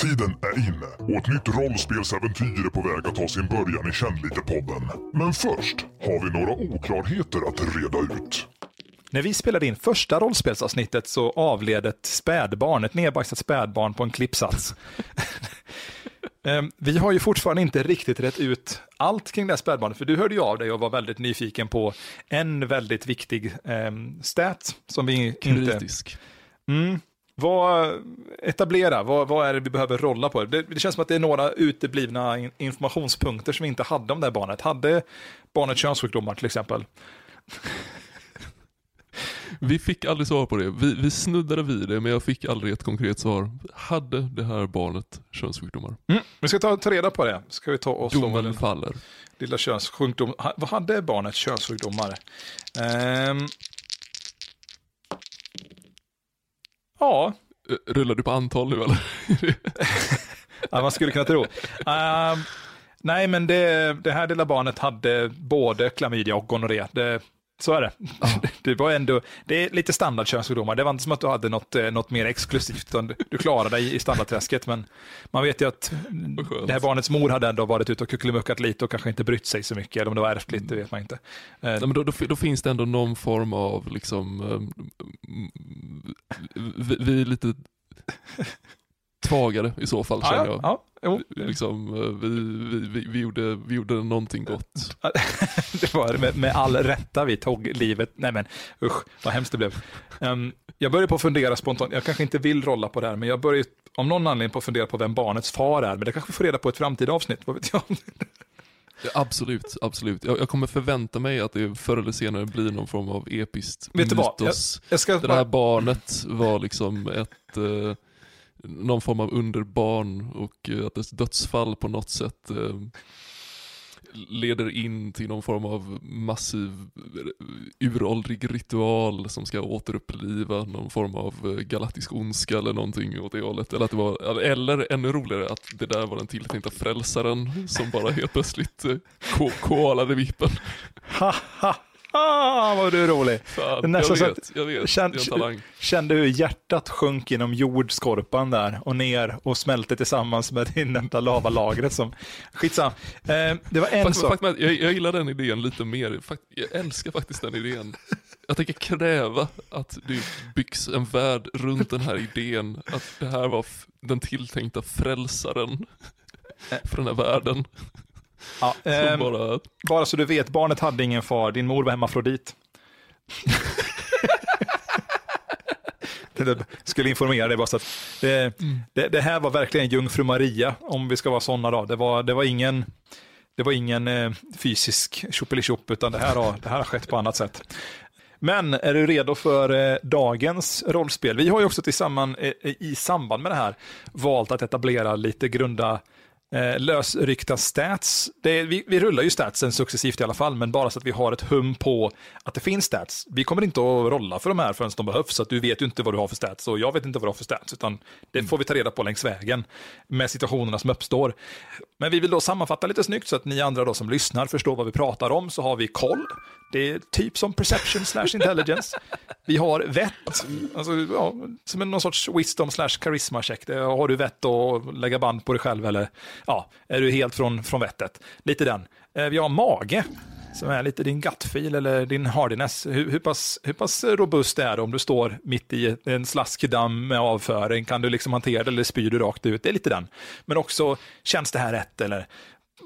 Tiden är inne och ett nytt rollspelsäventyr är på väg att ta sin början i Känn lite-podden. Men först har vi några oklarheter att reda ut. När vi spelade in första rollspelsavsnittet så avled ett spädbarn, ett nedbajsat spädbarn på en klippsats. Ehm, vi har ju fortfarande inte riktigt rätt ut allt kring det här spädbarnet, för du hörde ju av dig och var väldigt nyfiken på en väldigt viktig um, stat som vi Kritisk. inte... Mm, vad, etablera, vad, vad är det vi behöver rolla på? Det, det, känns som att det är några uteblivna informationspunkter som vi inte hade om det här barnet. Hade barnet könssjukdomar till exempel? Vi fick aldrig svar på det. Vi, vi snuddade vid det, men jag fick aldrig ett konkret svar. Hade det här barnet könssjukdomar? Mm, vi ska ta, ta reda på det. Ska vi ta oss Domen faller. Lilla könssjukdom. Vad hade barnet könssjukdomar? Um, ja. Eh, rullar du på antal nu eller? ja, man skulle kunna tro. Um, nej, men det, det här lilla barnet hade både klamydia och gonorré. Det, så är det. Ja. Det var ändå, det är lite standard könssjukdomar. Det var inte som att du hade något, eh, något mer exklusivt, utan du klarade dig i standardträsket. Men man vet ju att det här barnets mor hade ändå varit ute och kuckelimuckat lite och kanske inte brytt sig så mycket, eller om det var ärftligt, det vet man inte. Ja, men då, då, då, finns det ändå någon form av, liksom, vi, vi är lite svagare i så fall, känner jag. Ja, Jo. Liksom, eh, vi, vi, vi, gjorde, vi gjorde någonting gott. det var med, med all rätta vi tog livet. Nej men usch, vad hemskt det blev. Um, jag börjar på att fundera spontant, jag kanske inte vill rolla på det här, men jag börjar om någon anledning på att fundera på vem barnets far är, men det kanske vi får reda på ett framtida avsnitt, vad vet jag. Ja, absolut, absolut. Jag, jag, kommer förvänta mig att det förr eller senare blir någon form av episkt Vet mytos. Jag, jag ska det här barnet var liksom ett eh, någon form av underbarn och eh, att dess dödsfall på något sätt eh, leder in till någon form av massiv eh, uråldrig ritual som ska återuppliva någon form av galaktisk ondska eller någonting åt det hållet. Eller, att det var, eller ännu roligare att det där var den tilltänkta frälsaren som bara helt plötsligt koalade vippen. Ah, vad du är rolig. Fan, Nästan jag vet, jag vet. Kände, kände hur hjärtat sjönk genom jordskorpan där och ner och smälte tillsammans med det lavalagret som, skitsam. Eh, det var en fakt, sak. Fakt, jag, jag gillar den idén lite mer, fakt, jag älskar faktiskt den idén. Jag tänker kräva att det byggs en värld runt den här idén, att det här var den tilltänkta frälsaren för den här världen. Ja, eh, bara... bara så du vet, barnet hade ingen far, din mor var hemmafrodit. skulle informera dig bara så att det, mm. det, det, här var verkligen jungfru Maria, om vi ska vara sådana då. Det var, det var ingen, det var ingen eh, fysisk tjoppelishop, utan det här, har, det här har skett på annat sätt. Men är du redo för eh, dagens rollspel? Vi har ju också tillsammans eh, i samband med det här valt att etablera lite grunda eh, lösryckta stats. Det, vi, vi, rullar ju statsen successivt i alla fall, men bara så att vi har ett hum på att det finns stats. Vi kommer inte att rolla för de här förrän de behövs, så att du vet ju inte vad du har för stats och jag vet inte vad du har för stats, utan det får vi ta reda på längs vägen med situationerna som uppstår. Men vi vill då sammanfatta lite snyggt så att ni andra då som lyssnar förstår vad vi pratar om, så har vi koll. Det är typ som perception slash intelligence. Vi har vett, alltså, ja, som någon sorts wisdom slash charisma check. Har du vett att lägga band på dig själv eller ja, är du helt från, från vettet? Lite den. Eh, vi har mage, som är lite din gutfeel eller din hardiness. Hur, hur, pass, hur pass robust är det om du står mitt i en slaskdamm med avföring? Kan du liksom hantera det eller spyr du rakt ut? Det är lite den. Men också, känns det här rätt eller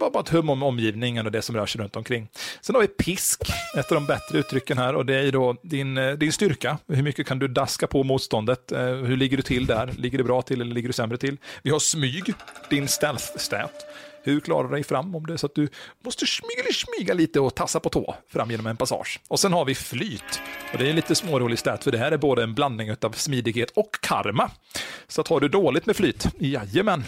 bara, bara ett hum om omgivningen och det som rör sig runt omkring. Sen har vi pisk, ett av de bättre uttrycken här och det är då din, eh, din styrka. Hur mycket kan du daska på motståndet? Eh, hur ligger du till där? Ligger du bra till eller ligger du sämre till? Vi har smyg, din stealth stat. Hur klarar du dig fram om det är så att du måste smyga, smyga lite och tassa på tå fram genom en passage? Och sen har vi flyt. Och det är lite smårolig stat för det här är både en blandning av smidighet och karma. Så att har du dåligt med flyt, jajamän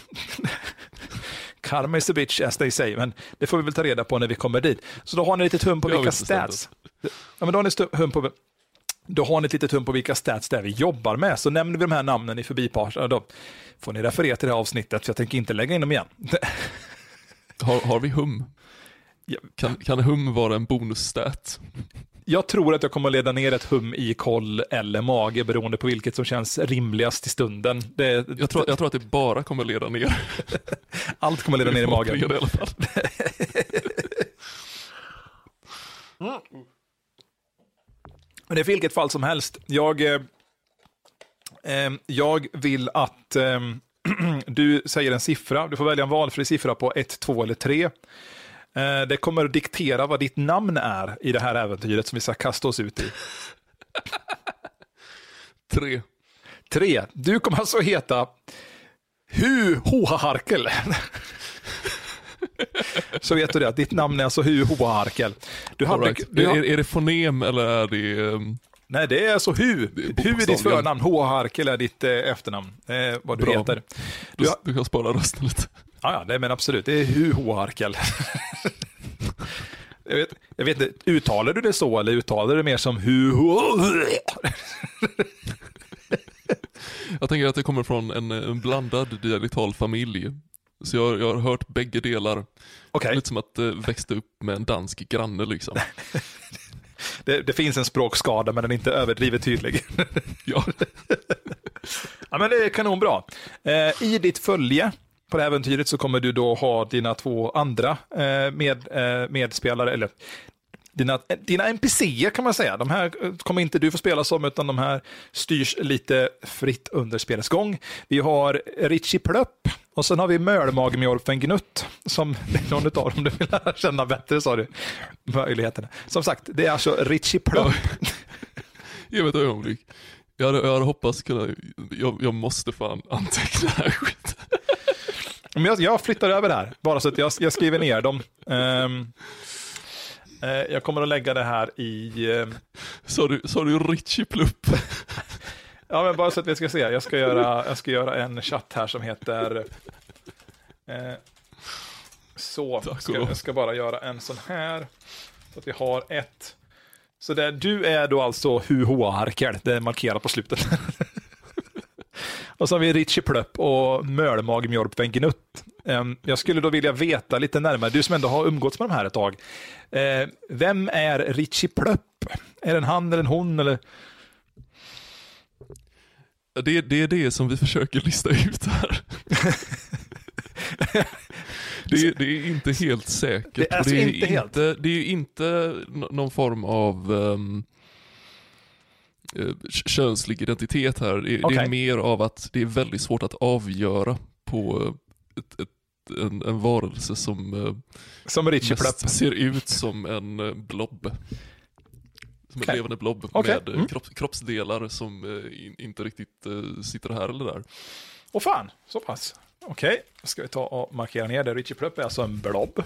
karma is a bitch as they say, men det får vi väl ta reda på när vi kommer dit. Så då har ni lite hum på vilka stats. Ja, men då har ni hum på då har ni ett litet hum på vilka stats det är vi jobbar med. Så nämner vi de här namnen i förbifarten, då får ni referera till det här avsnittet, för jag tänker inte lägga in dem igen. Har, har vi hum? Ja. Kan, kan hum vara en bonusstat? Jag tror att jag kommer att leda ner ett hum i koll eller mage beroende på vilket som känns rimligast i stunden. Det, Jag tror, jag tror att det bara kommer leda ner. allt kommer att leda ner i magen. I alla fall. Men det är vilket fall som helst. Jag, eh, eh, jag vill att eh, du säger en siffra. Du får välja en valfri siffra på 1, 2 eller 3. Eh, det kommer att diktera vad ditt namn är i det här äventyret som vi ska kasta oss ut i. Tre. 3. Du kommer alltså heta Hu Hohaharkel. Så vet du det, ditt namn är alltså Hu Hohaharkel. Du hade, right. du, är, är det fonem eller är det... ehm, Nej, det är alltså Hu. Hu är ditt förnamn, Hohaharkel är ditt eh, efternamn. Eh, vad du Bra. heter. Du, du kan spara rösten lite. Ja, ja, nej, men absolut. Det är Hu Hoharkel. jag, vet, jag vet inte, uttalar du det så eller uttalar du det mer som Hu Jag tänker att det kommer från en, en blandad dialektal familj. Så jag, jag har hört bägge delar. Okej, Lite som att eh, växte upp med en dansk granne liksom. det, det finns en språkskada men den är inte överdrivet tydlig. Ja, ja, men det är kanonbra. Eh, I ditt följe på det här äventyret så kommer du då ha dina två andra eh, med, eh, medspelare, eller dina, dina NPCer kan man säga. De här eh, kommer inte du få spela som, utan de här styrs lite fritt under spelets gång. Vi har Richie Plöpp och sen har vi Mölmagmjorfen Gnutt, som någon av dem du vill lära känna bättre, sa du. Möjligheterna. Som sagt, det är alltså Richie Plöpp. ge mig ett ögonblick. Jag hade, jag hade hoppats kunna, jag, jag måste fan anteckna det här skiten. Men jag, jag flyttar över det här, bara så att jag, jag skriver ner dem. Ehm, eh, jag kommer att lägga det här i... eh, Sa du, sa du Richie Plupp? ja, men bara så att vi ska se. Jag ska göra, jag ska göra en chatt här som heter... Eh, så, ska, jag ska bara göra en sån här. Så att vi har ett... Så där, du är då alltså Huhoarkel, det är markerat på slutet. och så har vi Richie Plöpp och Mölmagmjorpen Gnutt. Ehm, Jag skulle då vilja veta lite närmare, du som ändå har umgåtts med de här ett tag. Eh, Vem är Richie Plöpp? Är det en han eller en hon? Eller? Det, det är det som vi försöker lista ut här. Det är, det är inte helt säkert. Det är alltså det är inte helt? Det är ju inte nå- någon form av um, könslig identitet här. Det, det Okej. är mer av att det är väldigt svårt att avgöra på eh, ett, ett, en, en varelse som eh, Som Richie mest ser ut som en eh, blob. Som Okej. en levande blob Okej, med eh, mm. kropp, kroppsdelar som eh, in, inte riktigt eh, sitter här eller där. Åh fan, så pass. Okej, då ska vi ta och markera ner det. Richie Plöpp är alltså en blob.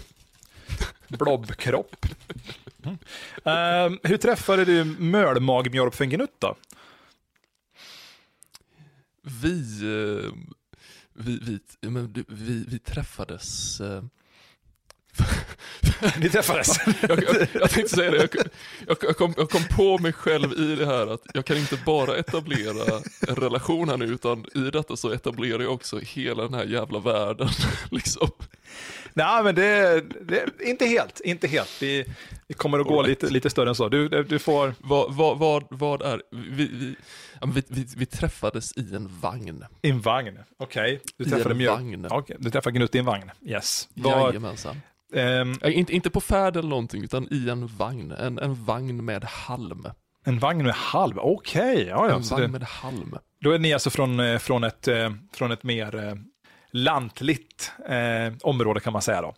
Blobkropp. Mm. Ehm, uh, hur träffade du mölmagmjörp Gnutt då? Vi, eh, vi, vi, men vi, vi träffades eh, ni träffades? jag, jag, jag tänkte säga det, jag, jag, kom, jag kom på mig själv i det här att jag kan inte bara etablera en relation här nu utan i detta så etablerar jag också hela den här jävla världen. Liksom. Nej, men det, det inte helt. Inte helt. Vi, vi kommer att gå right. lite, lite större än så. Du, du får... Vad, vad, vad, vad är, vi, vi, vi, vi, träffades i en vagn. I en vagn. Okej. Du I träffade en mjöl. vagn. Okej, Du träffade Gnutt i en vagn. Yes. Var, Jajamensan. Ja, inte, inte på färd eller någonting utan i en vagn. En, en vagn med halm. en vagn med halv. Okej. Ja, ja. en vagn det, med halm. då är ni alltså från, eh, från, ett, eh, från ett mer lantligt eh, område kan man säga då.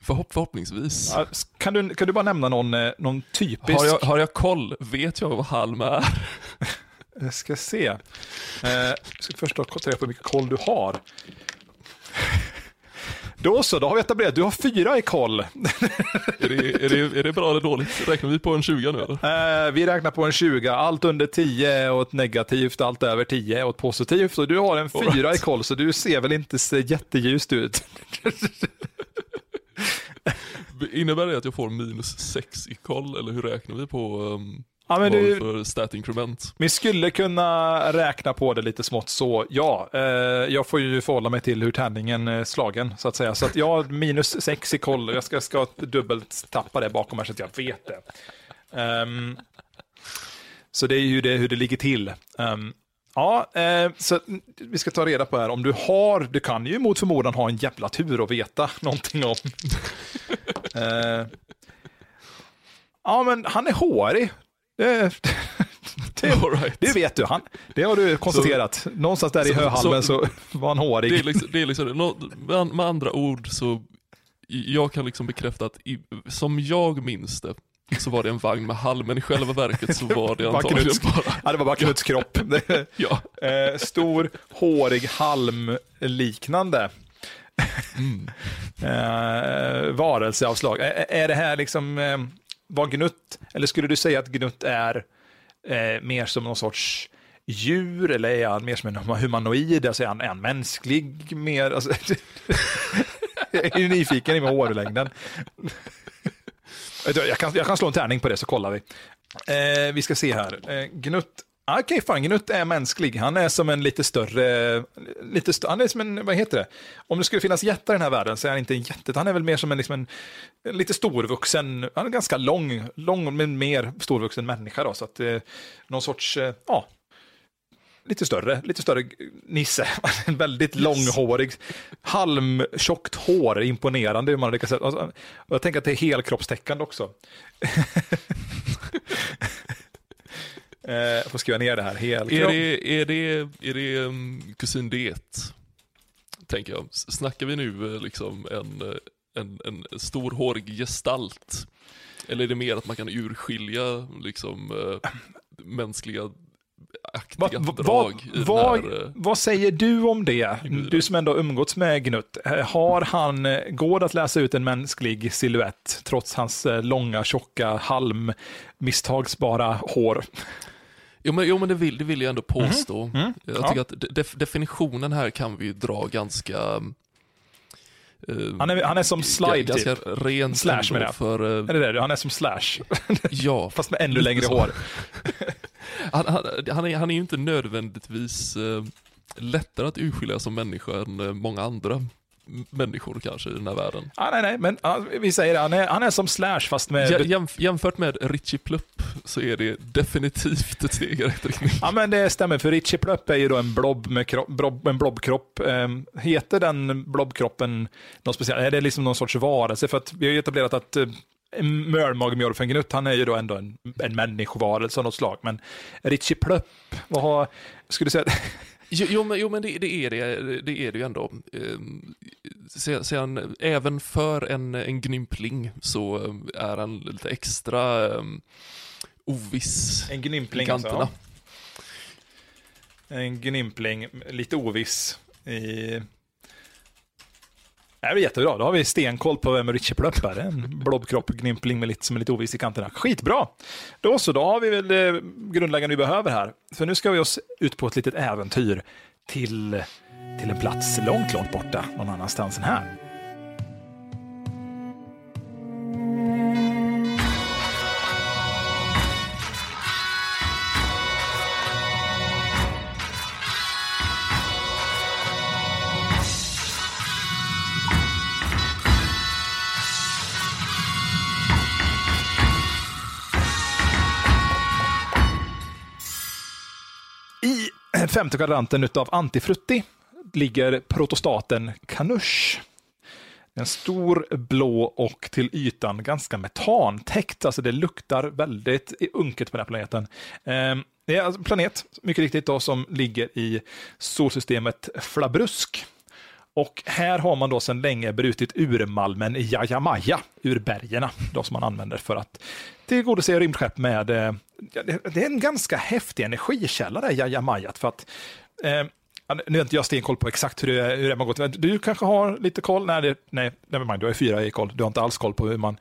Förhopp, förhoppningsvis. Ja, Kan du, kan du bara nämna någon, någon typisk... Har jag, har jag koll? Vet jag vad halm är? Jag ska se. Eh, jag ska först ta reda på hur mycket koll du har. Då så, då har vi etablerat. Du har fyra i koll. Är det, är, det, är det bra eller dåligt? Räknar vi på en 20 nu eller? Eh, vi räknar på en 20. Allt under 10 är åt negativt, allt över 10 är åt positivt. Och du har en fyra right. i koll, så du ser väl inte så jätteljust ut. Innebär det att jag får minus 6 i koll eller hur räknar vi på um, Ja, men du, för stat increment? vi skulle kunna räkna på det lite smått så, ja. Eh, jag får ju förhålla mig till hur tärningen är slagen, så att säga. Så att jag har minus 6 i koll. Jag ska, ska dubbelt tappa det bakom här så att jag vet det. Um, så det är ju det, hur det ligger till. Um, ja, eh, så vi ska ta reda på här om du har, du kan ju mot förmodan ha en jävla tur och veta någonting om. eh, ja, men han är hårig. Det, det, right. det vet du, han, det har du konstaterat. Så, Någonstans där i höhalmen så, så, var han hårig. Det är liksom, det är liksom med andra ord så, jag kan liksom bekräfta att i, som jag minns det, så var det en vagn med halm, men i själva verket så var det antagligen Knuts, bara... Ja, det var bara Knuts kropp. ja. Eh, stor, hårig, halmliknande mm. eh, varelseavslag. Är, är det här liksom, eh, var Gnutt, eller skulle du säga att Gnutt är eh, mer som någon sorts djur eller är han mer som en humanoid? Alltså är han, är han mänsklig mer? Alltså, jag är nyfiken i med hårlängden. Jag kan, jag kan slå en tärning på det så kollar vi. Eh, vi ska se här. Eh, Gnutt Okej, okay, fan, Gnutt är mänsklig. Han är som en lite större, lite st han är som en, vad heter det? Om det skulle finnas jättar i den här världen så är han inte en jätte, han är väl mer som en, liksom en, en lite storvuxen, han är ganska lång, lång men mer storvuxen människa då, så att eh, någon sorts, eh, ja, lite större, lite större nisse. En väldigt yes. långhårig, halmtjockt hår, imponerande hur man lyckas alltså, Jag tänker att det är helkroppstäckande också. Jag eh, får skriva ner det här. Helkropp. Är det, är det, är det um, kusin Det? Tänker jag. Snackar vi nu eh, liksom en, eh, en, en storhårig gestalt? Eller är det mer att man kan urskilja liksom, äh, mänskliga aktiga va, drag. Va, va, här, vad säger du om det? Du som ändå umgåtts med Gnutt. Har han, går det att läsa ut en mänsklig siluett trots hans långa, tjocka, halm, misstagsbara hår? Jo men, jo, men det, vill, det vill jag ändå påstå. Mm. Mm. Jag tycker ja. att def, definitionen här kan vi dra ganska Uh, han, är, han är som slide ganska typ. Rent slash med det. För, uh, är det det? Han är som slash. ja. Fast med ännu längre hår. han, han, han, är, han är ju inte nödvändigtvis uh, lättare att urskilja som människa än många andra människor kanske i den här världen. Ah, nej, nej, men ah, vi säger det, han är, han är som Slash fast med... Jämf jämfört med Richie Plupp så är det definitivt ett steg i rätt riktning. Ja, men det stämmer, för Richie Plupp är ju då en blob med kropp, blob, en blobkropp. Eh, heter den blobkroppen något speciellt? Är det liksom någon sorts varelse? För att vi har ju etablerat att eh, Mölmagemjorfengnutt, han är ju då ändå en, en människovarelse av något slag. Men Richie Plupp, vad har, skulle du säga, Jo, jo, men, jo, men det, det, är det, det är det ju ändå. Ehm, sen, även för en, en gnympling så är han lite extra um, oviss En gnympling. Alltså. En gnympling, lite oviss i det är jättebra, då har vi stenkoll på vem Richie Plupp är. En blobkropp, gnympling med lite, som är lite oviss i kanterna. Skitbra! Då så, då har vi väl det grundläggande vi behöver här. För nu ska vi oss ut på ett litet äventyr till, till en plats långt, långt borta, någon annanstans än här. Eh, femte kvadranten av Antifrutti ligger protostaten Kanush. En stor blå och till ytan ganska metantäckt, alltså det luktar väldigt unket på den här planeten. Ehm, det är alltså en planet, mycket riktigt, då, som ligger i solsystemet Flabrusk. Och här har man då sedan länge brutit urmalmen Jajamaja ur bergen, då som man använder för att tillgodose rymdskepp med, eh, det är en ganska häftig energikälla det Jajamajat, för att eh, nu har inte jag stenkoll på exakt hur det, hur det har gått. Du kanske har lite koll? Nej, det, nej nevermind, du har fyra i koll. Du har inte alls koll på hur man...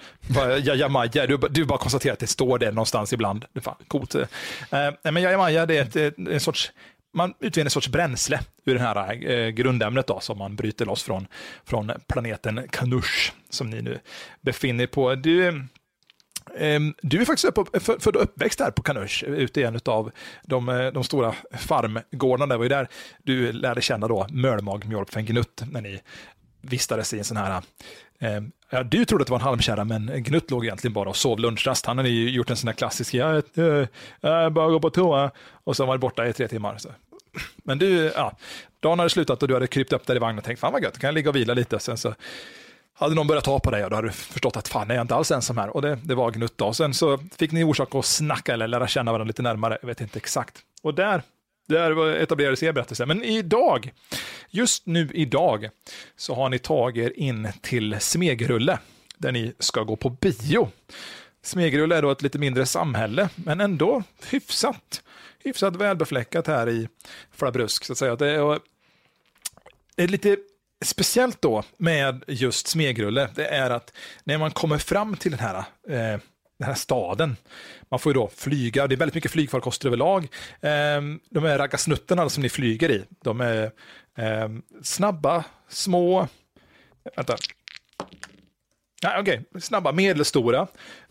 Jajamaja, du, du bara konstaterar att det står det någonstans ibland. Det är fan, coolt. Eh, men Jajamaja, det är ett, ett, en sorts man utvinner en sorts bränsle ur det här eh, grundämnet då, som man bryter loss från, från planeten Kanush, som ni nu befinner er på. Du, Ehm, du är faktiskt upp, för, för uppväxt där på Kanush, ute i en av de, eh, de stora farmgårdarna. Det var ju där du lärde känna då Mölmag Mjolpfengenutt när ni vistades i en sån här ehm, Ja, du trodde att det var en halmkärra, men Gnutt låg egentligen bara och sov lunchrast. Han hade ju gjort en sån här klassisk, jag, eh, jag, jag bara gå på toa, och så var det borta i tre timmar. Så. Men du, ja, dagen hade slutat och du hade krypt upp där i vagnen och tänkt, fan vad gött, kan jag ligga och vila lite. Sen så hade någon börjat ta på dig då hade du förstått att fan, är jag inte alls ensam här. Och det, det var gnutta. Och sen så fick ni orsak att snacka eller lära känna varandra lite närmare, jag vet inte exakt. Och där, där etablerades er berättelse. Men idag, just nu idag, så har ni tagit er in till Smegrulle, där ni ska gå på bio. Smegrulle är då ett lite mindre samhälle, men ändå hyfsat, hyfsat välbefläckat här i Flabrusk, så att säga. Det är, det är lite speciellt då med just Smegrulle, det är att när man kommer fram till den här, eh, den här staden, man får ju då flyga, det är väldigt mycket flygfarkoster överlag. Eh, de här raggasnuttarna som ni flyger i, de är eh, snabba, små, vänta, Nej, okej, okay. snabba, medelstora.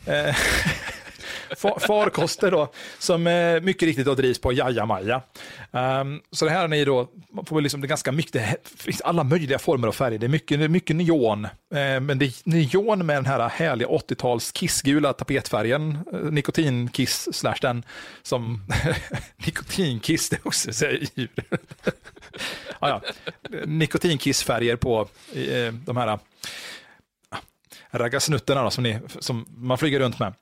Eh, farkoster då, som eh, mycket riktigt då drivs på jajamaja. Um, ehm, så det här är ni då, man får liksom det ganska mycket, det finns alla möjliga former av färger, det är mycket, mycket neon, eh, men det är neon med den här härliga 80-tals kissgula tapetfärgen, eh, nikotinkiss slash den som, nikotinkiss, det är också säger ah, ja. Nikotinkissfärger på eh, de här ah, raggasnuttarna som, som man flyger runt med.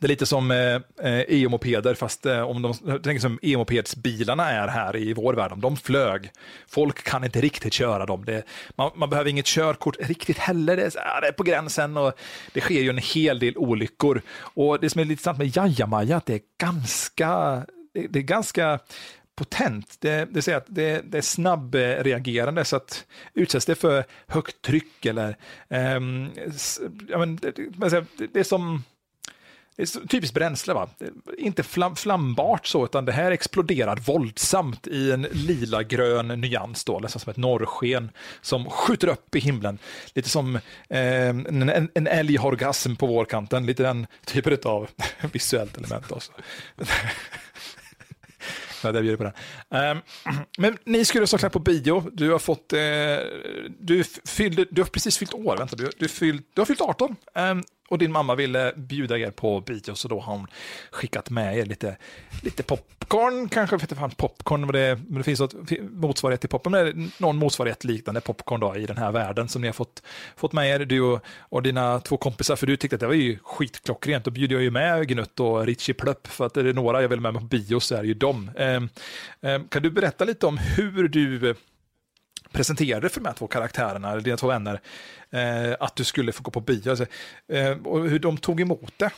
Det är lite som eh, eh, EU-mopeder, fast eh, om de tänk som EU-mopedsbilarna är här i vår värld, om de flög. Folk kan inte riktigt köra dem. Det, man, man, behöver inget körkort riktigt heller. Det är, det är, på gränsen och det sker ju en hel del olyckor. Och det som är lite intressant med Jajamaja, att det är ganska, det, det är ganska potent. Det, det, säger att det, det är snabbreagerande så att utsätts det för högt tryck eller um, ja, men, det, det är som det är typiskt bränsle, va? Inte flam, flambart så, utan det här exploderar våldsamt i en lila-grön nyans, då, nästan som ett norrsken som skjuter upp i himlen. Lite som eh, en, en, en älghorgasm på vårkanten, lite den typen av visuellt element. Också. Ja, det bjuder på den. Ehm, men ni skulle såklart på bio. Du har fått, eh, du, fyllde, du har precis fyllt år, vänta, du, du, fyllt, du har fyllt 18. Och din mamma ville bjuda er på bio så då har hon skickat med er lite, lite popcorn, kanske, vet fan popcorn, men det, men det finns något motsvarighet till popcorn, men någon motsvarighet liknande popcorn då i den här världen som ni har fått, fått med er, du och, och dina två kompisar, för du tyckte att det var ju skitklockrent, då bjuder jag ju med Gnutt och Richie Plöpp, för att är det några jag vill med på bio så är det ju dem. Eh, eh, kan du berätta lite om hur du presenterade för de här två karaktärerna, eller dina två vänner, eh, att du skulle få gå på bio. Alltså, eh, och hur de tog emot det.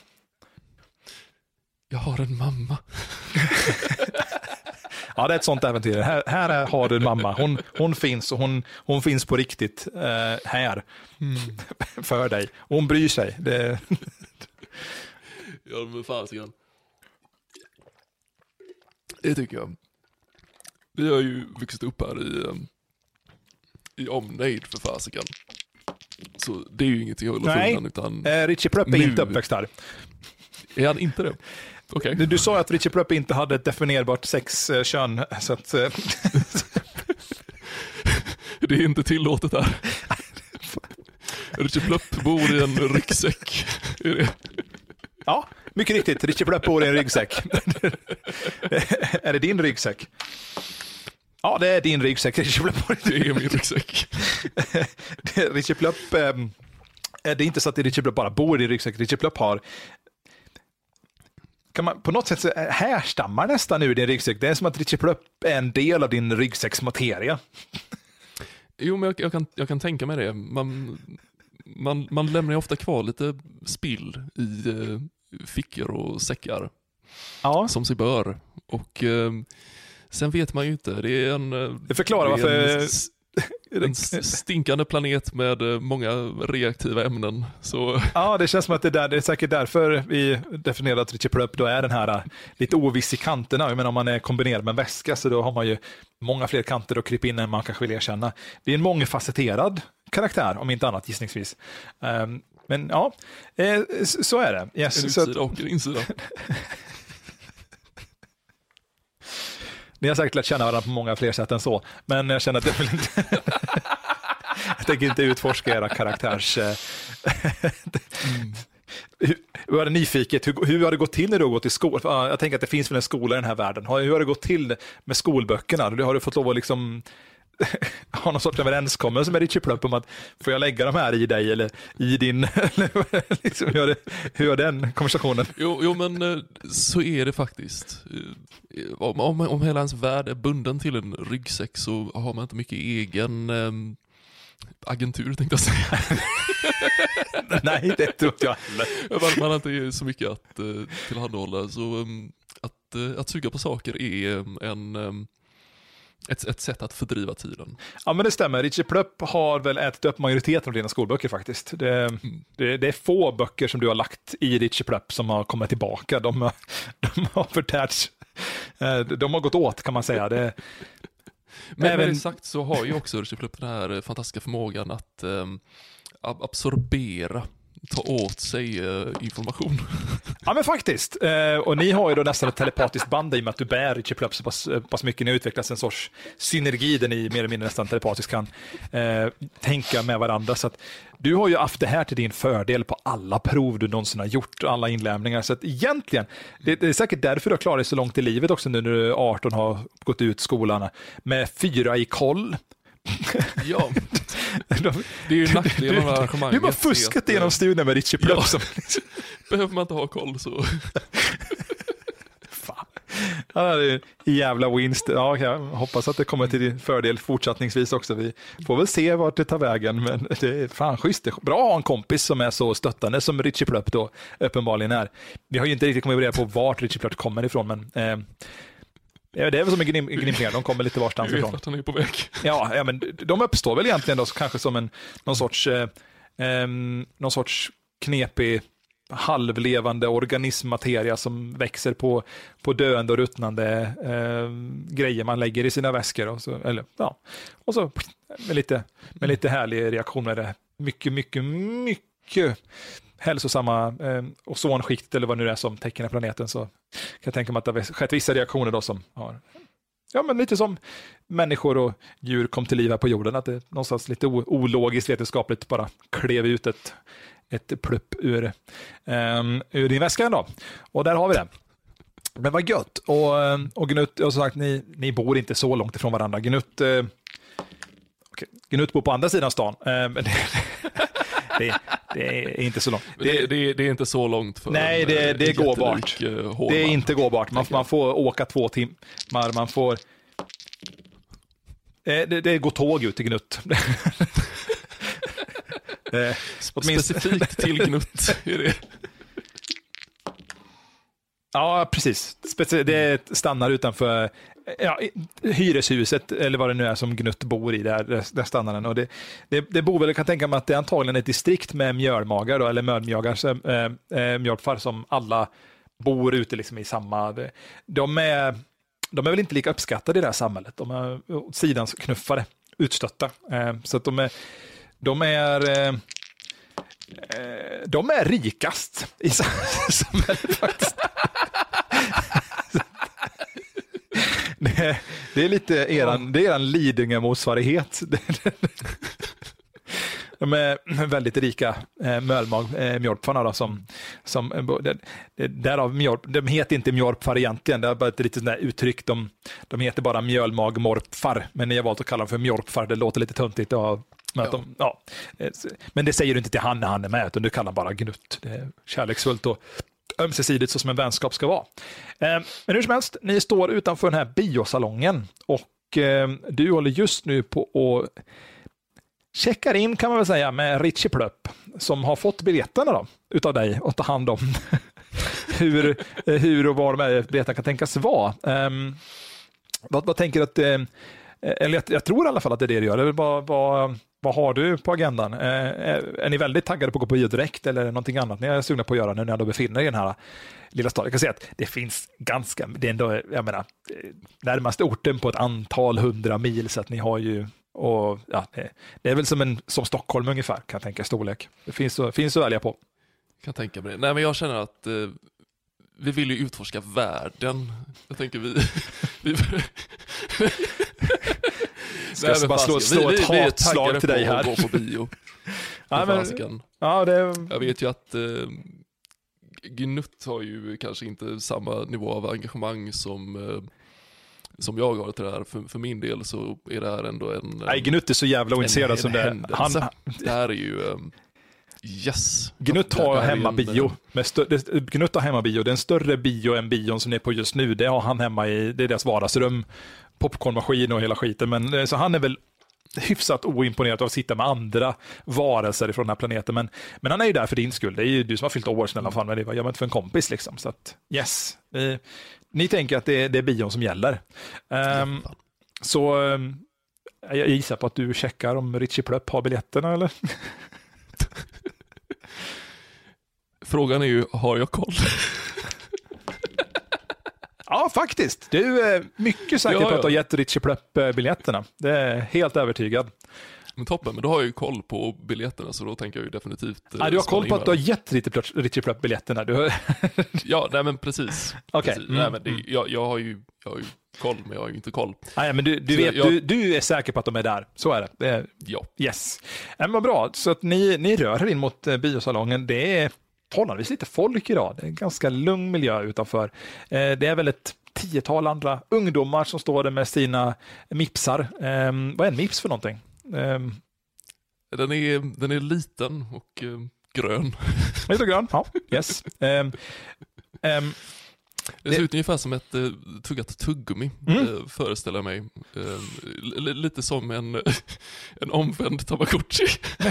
Jag har en mamma. ja, det är ett sånt äventyr. Här, här har du en mamma. Hon, hon finns och hon, hon finns på riktigt eh, här. Mm. för dig. Och hon bryr sig. Det... ja, men fasiken. Det tycker jag. Vi har ju vuxit upp här i um, i omnejd för fasiken. Så det är ju ingenting att hålla Nej, undan utan... Eh, Richie Plupp är nu... inte uppväxt här. Är han inte det? Okay. Du, du sa att Richie Plupp inte hade ett definierbart sexkön, så att... Eh, det är inte tillåtet här. Richie Plupp bor i en ryggsäck. Är det? Ja, mycket riktigt. Richie Plupp bor i en ryggsäck. är det din ryggsäck? Ja, det är din ryggsäck, Richie Plupp. Det är min ryggsäck. Richie Plupp, ehm, det är inte så att Richie Plupp bara bor i ryggsäck. Richie Plupp har kan man på något sätt så härstammar nästan ur din ryggsäck. Det är som att Richie Plupp är en del av din ryggsäcksmateria. Jo, men jag, jag, kan, jag kan tänka mig det. Man, man, man lämnar ju ofta kvar lite spill i eh, fickor och säckar. Ja. Som sig bör. Och eh, Sen vet man ju inte. Det är en... Eh, det förklarar varför... En, en stinkande planet med eh, många reaktiva ämnen. Så... Ja, det känns som att det, där, det är säkert därför vi definierar att Richie Plup då är den här eh, lite oviss i kanterna. Jag menar, om man är kombinerad med en väska så då har man ju många fler kanter att krypa in än man kanske vill erkänna. Det är en mångfacetterad karaktär, om inte annat gissningsvis. Um, men ja, så är det. Yes, en utsida och en insida. Ni har säkert lärt känna varandra på många fler sätt än så, men jag känner att jag vill inte... Jag tänker inte utforska era karaktärs... mm. hur, hur det nyfiket, hur, hur har det gått till när du har gått i skolan? Jag tänker att det finns väl en skola i den här världen. Hur har det gått till med skolböckerna? Har du fått lov att liksom ha någon sorts överenskommelse med Richie Plupp om att får jag lägga de här i dig eller i din, eller liksom, hur, har hur har den konversationen? Jo, jo men eh, så är det faktiskt. Eh, Om, om, om hela ens värld är bunden till en ryggsäck så har man inte mycket egen eh, agentur tänkte jag säga. Nej, det tror inte jag heller. man, har inte så mycket att tillhandahålla. Så um, att, att suga på saker är en, um, ett, ett sätt att fördriva tiden. Ja, men det stämmer. Richie Plupp har väl ätit upp majoriteten av dina skolböcker faktiskt. Det, det, det är få böcker som du har lagt i Richie Plupp som har kommit tillbaka. De, har- de har förtärts. Eh, De har gått åt kan man säga. Det, Men Även- med det sagt så har ju också Richard Plupp den här eh, fantastiska förmågan att um, absorbera, ta åt sig eh, information. Ja men faktiskt. Eh, och ni har ju då nästan ett telepatiskt band i och med att du bär Richie Plupp så pass, eh, pass mycket. Ni har utvecklat en sorts synergi där ni mer eller mindre nästan telepatiskt kan eh, tänka med varandra. Så att du har ju haft det här till din fördel på alla prov du någonsin har gjort, alla inlämningar. Så att egentligen, det, det är säkert därför du har klarat dig så långt i livet också nu när du är 18 och har gått ut skolan med fyra i koll. Ja, De- det är ju nackdelen med arrangemanget. Du har fuskat igenom studien med Richie Plupp. Ja. Behöver man inte ha koll så. Fan. Är en jävla winst. Ja, jag hoppas att det kommer till din fördel fortsättningsvis också. Vi får väl se vart det tar vägen, men det är fan schysst. Är bra att ha en kompis som är så stöttande som Richie Plupp då uppenbarligen är. Vi har ju inte riktigt kommit reda på vart Richie Plupp kommer ifrån, men eh, ja, det är väl som med gnim- de kommer lite varstans Jag vet ifrån. vart han är på väg. Ja, ja, men de uppstår väl egentligen då kanske som en, någon sorts, eh, ehm, någon sorts knepig halvlevande organismmateria som växer på, på döende och ruttnande eh, grejer man lägger i sina väskor. Och så, eller, ja. och så med lite, med lite härlig reaktion med det mycket, mycket, mycket hälsosamma eh, ozonskikt eller vad nu det är som täcker planeten så kan jag tänka mig att det har skett vissa reaktioner då som har Ja, men lite som människor och djur kom till liv här på jorden, att det någonstans lite ologiskt vetenskapligt bara klev ut ett, ett plupp ur, um, ur din väska ändå. Och där har vi det. Men vad gött. Och, eh, och Gnut, och som sagt, ni, ni bor inte så långt ifrån varandra. Gnut, eh, okay, Gnut bor på andra sidan stan, eh, men det, det, det är inte så långt. Det, det, det är inte så långt för Nej, det- eh, det är gåbart. eh, Det är inte gåbart. Man, man får åka två timmar. Man får... Eh, Det, det går tåg ut till Gnutt. Specifikt till Gnutt är det. Ja, precis. Det stannar utanför ja, hyreshuset, eller vad det nu är som Gnutt bor i, där, där stannar den. Och det, det, det bor väl, jag kan tänka mig att det är antagligen ett distrikt med mjölmagar, då, eller mölmjagar, äh, eh, eh, mjölkfar, som alla bor ute liksom i samma... De är, de är väl inte lika uppskattade i det här samhället. De är åt knuffade, utstötta. Äh, så att de är, de är de är rikast i samhället faktiskt. Det är, det är lite eran, det är eran Lidingö-motsvarighet. De är väldigt rika eh, mölmag, eh, då, som, som eh, därav mjölk, de heter inte mjölkfar egentligen, det är bara ett litet sånt uttryck. De, de heter bara mjölmagmorpfar, men ni har valt att kalla dem för mjölkfar, det låter lite töntigt. Och, men, Ja. de, ja. Eh, men det säger du inte till han när han är med, utan du kallar bara Gnutt. Det är kärleksfullt och ömsesidigt så som en vänskap ska vara. Eh, Men hur som helst, ni står utanför den här biosalongen och eh, du håller just nu på att checkar in kan man väl säga med Richie Plupp som har fått biljetterna då, utav dig att ta hand om hur, eh, hur och var de här biljetterna kan tänkas vara. Ehm, vad, vad tänker du att, eh, eh eller jag, jag tror i alla fall att det är det du gör. det är bara, bara vad har du på agendan? Eh, är, är ni väldigt taggade på att gå på bio direkt eller är det någonting annat ni är sugna på att göra nu när ni ändå befinner er i den här eh, lilla staden? Jag kan säga att det finns ganska, det är ändå, jag menar, eh, närmaste orten på ett antal hundra mil så att ni har ju och, ja, det, det är väl som, en, som Stockholm ungefär, kan jag tänka, storlek. Det finns, att- finns att välja på. Kan tänka mig det. Nej men jag känner att eh, vi vill ju utforska världen. Jag tänker vi... vi Ska jag bara slå, slå vi- ett vi- vi hatslag taggade till dig på här. att gå på bio. Ja, men-. Ja, det, Jag vet ju att eh, Gnutt har ju kanske inte samma nivå av engagemang som, eh, som jag har till det här. För, för min del så är det här ändå en... nej, Gnutt är så jävla ointresserad som det är. Han, Det här är ju... eh, yes. Gnutt har är en, hemmabio. eh, Gnutt har hemmabio. Det är en större bio än bion som ni är på just nu. Det har han hemma i det är deras vardagsrum. Popcornmaskin och hela skiten. Men, eh, så han är väl hyfsat oimponerad av att sitta med andra varelser från den här planeten. Men, men han är ju där för din skull. Det är ju du som har fyllt år snälla fan. Men det var jag inte för en kompis liksom. Så att yes. Eh, ni tänker att det är, det är bion som gäller. Fan. så ehm, jag gissar på att du checkar om Richie Plöpp har biljetterna eller? Frågan är ju, har jag koll? Ja, faktiskt. Du är mycket säker Ja, på att ja. du har gett Richie Plöpp eh, biljetterna. Det är helt övertygad. Men toppen, men då har jag ju koll på biljetterna så då tänker jag ju definitivt... eh, Nej, du har koll på att du har gett Richie Plöpp biljetterna. Du har... Ja, nej men precis. Okej, precis. mm, Nej, men det, jag, jag, har ju, jag har ju koll, men jag har ju inte koll. Nej, men du, du, Så vet, jag- du, du är säker på att de är där. Så är det. det är, Ja. yes. Men vad bra. Så att ni, ni rör er in mot eh, biosalongen. Det är förhållandevis lite folk idag. Det är en ganska lugn miljö utanför. Eh, det är väl ett tiotal andra ungdomar som står där med sina mipsar. Eh, vad är en mips för någonting? Eh, Den, är, den är liten och eh, grön. Lite grön, ja. Yes. Ehm, ehm, Det ser ut ungefär som ett eh, tuggat tuggummi, Mm. eh, föreställer jag mig. Eh, li- lite som en, en omvänd tamagotchi.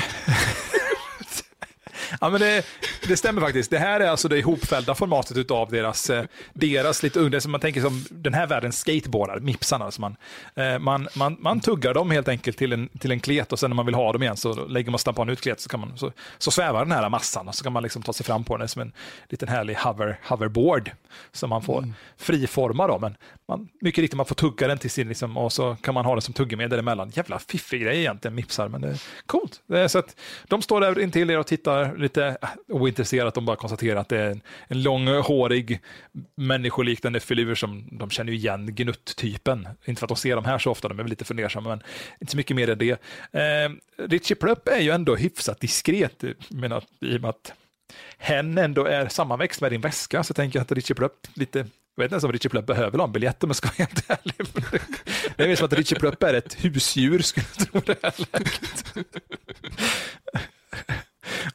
ja, men det, det stämmer faktiskt. Det här är alltså det ihopfällda formatet utav deras, eh, deras lite unga, som man tänker som den här världens skateboardar, mipsarna. Alltså man, eh, man, man, man tuggar dem helt enkelt till en, till en klet och sen när man vill ha dem igen så lägger man stampan ut klet så, kan man, så, så svävar den här massan och så kan man liksom ta sig fram på den som en liten härlig hover, hoverboard som man får friforma. Då, men man, mycket riktigt, man får tugga den till sin, liksom, och så kan man ha den som tuggummi däremellan. Jävla fiffig grej egentligen, mipsar, men det är coolt. Det är så att de står där intill er och tittar lite ointresserat. De bara konstaterar att det är en, en långhårig människoliknande filur som de känner igen Gnutt-typen. Inte för att de ser dem här så ofta, de är väl lite fundersamma, men inte så mycket mer än det. Eh, Richie Plupp är ju ändå hyfsat diskret, menar, i och med att hen ändå är sammanväxt med din väska, så tänker jag att Richie Plupp lite jag vet inte ens om Richie Plupp behöver någon biljett om jag ska vara helt ärlig. Det är som att Richie Plupp är ett husdjur skulle jag tro det här läget.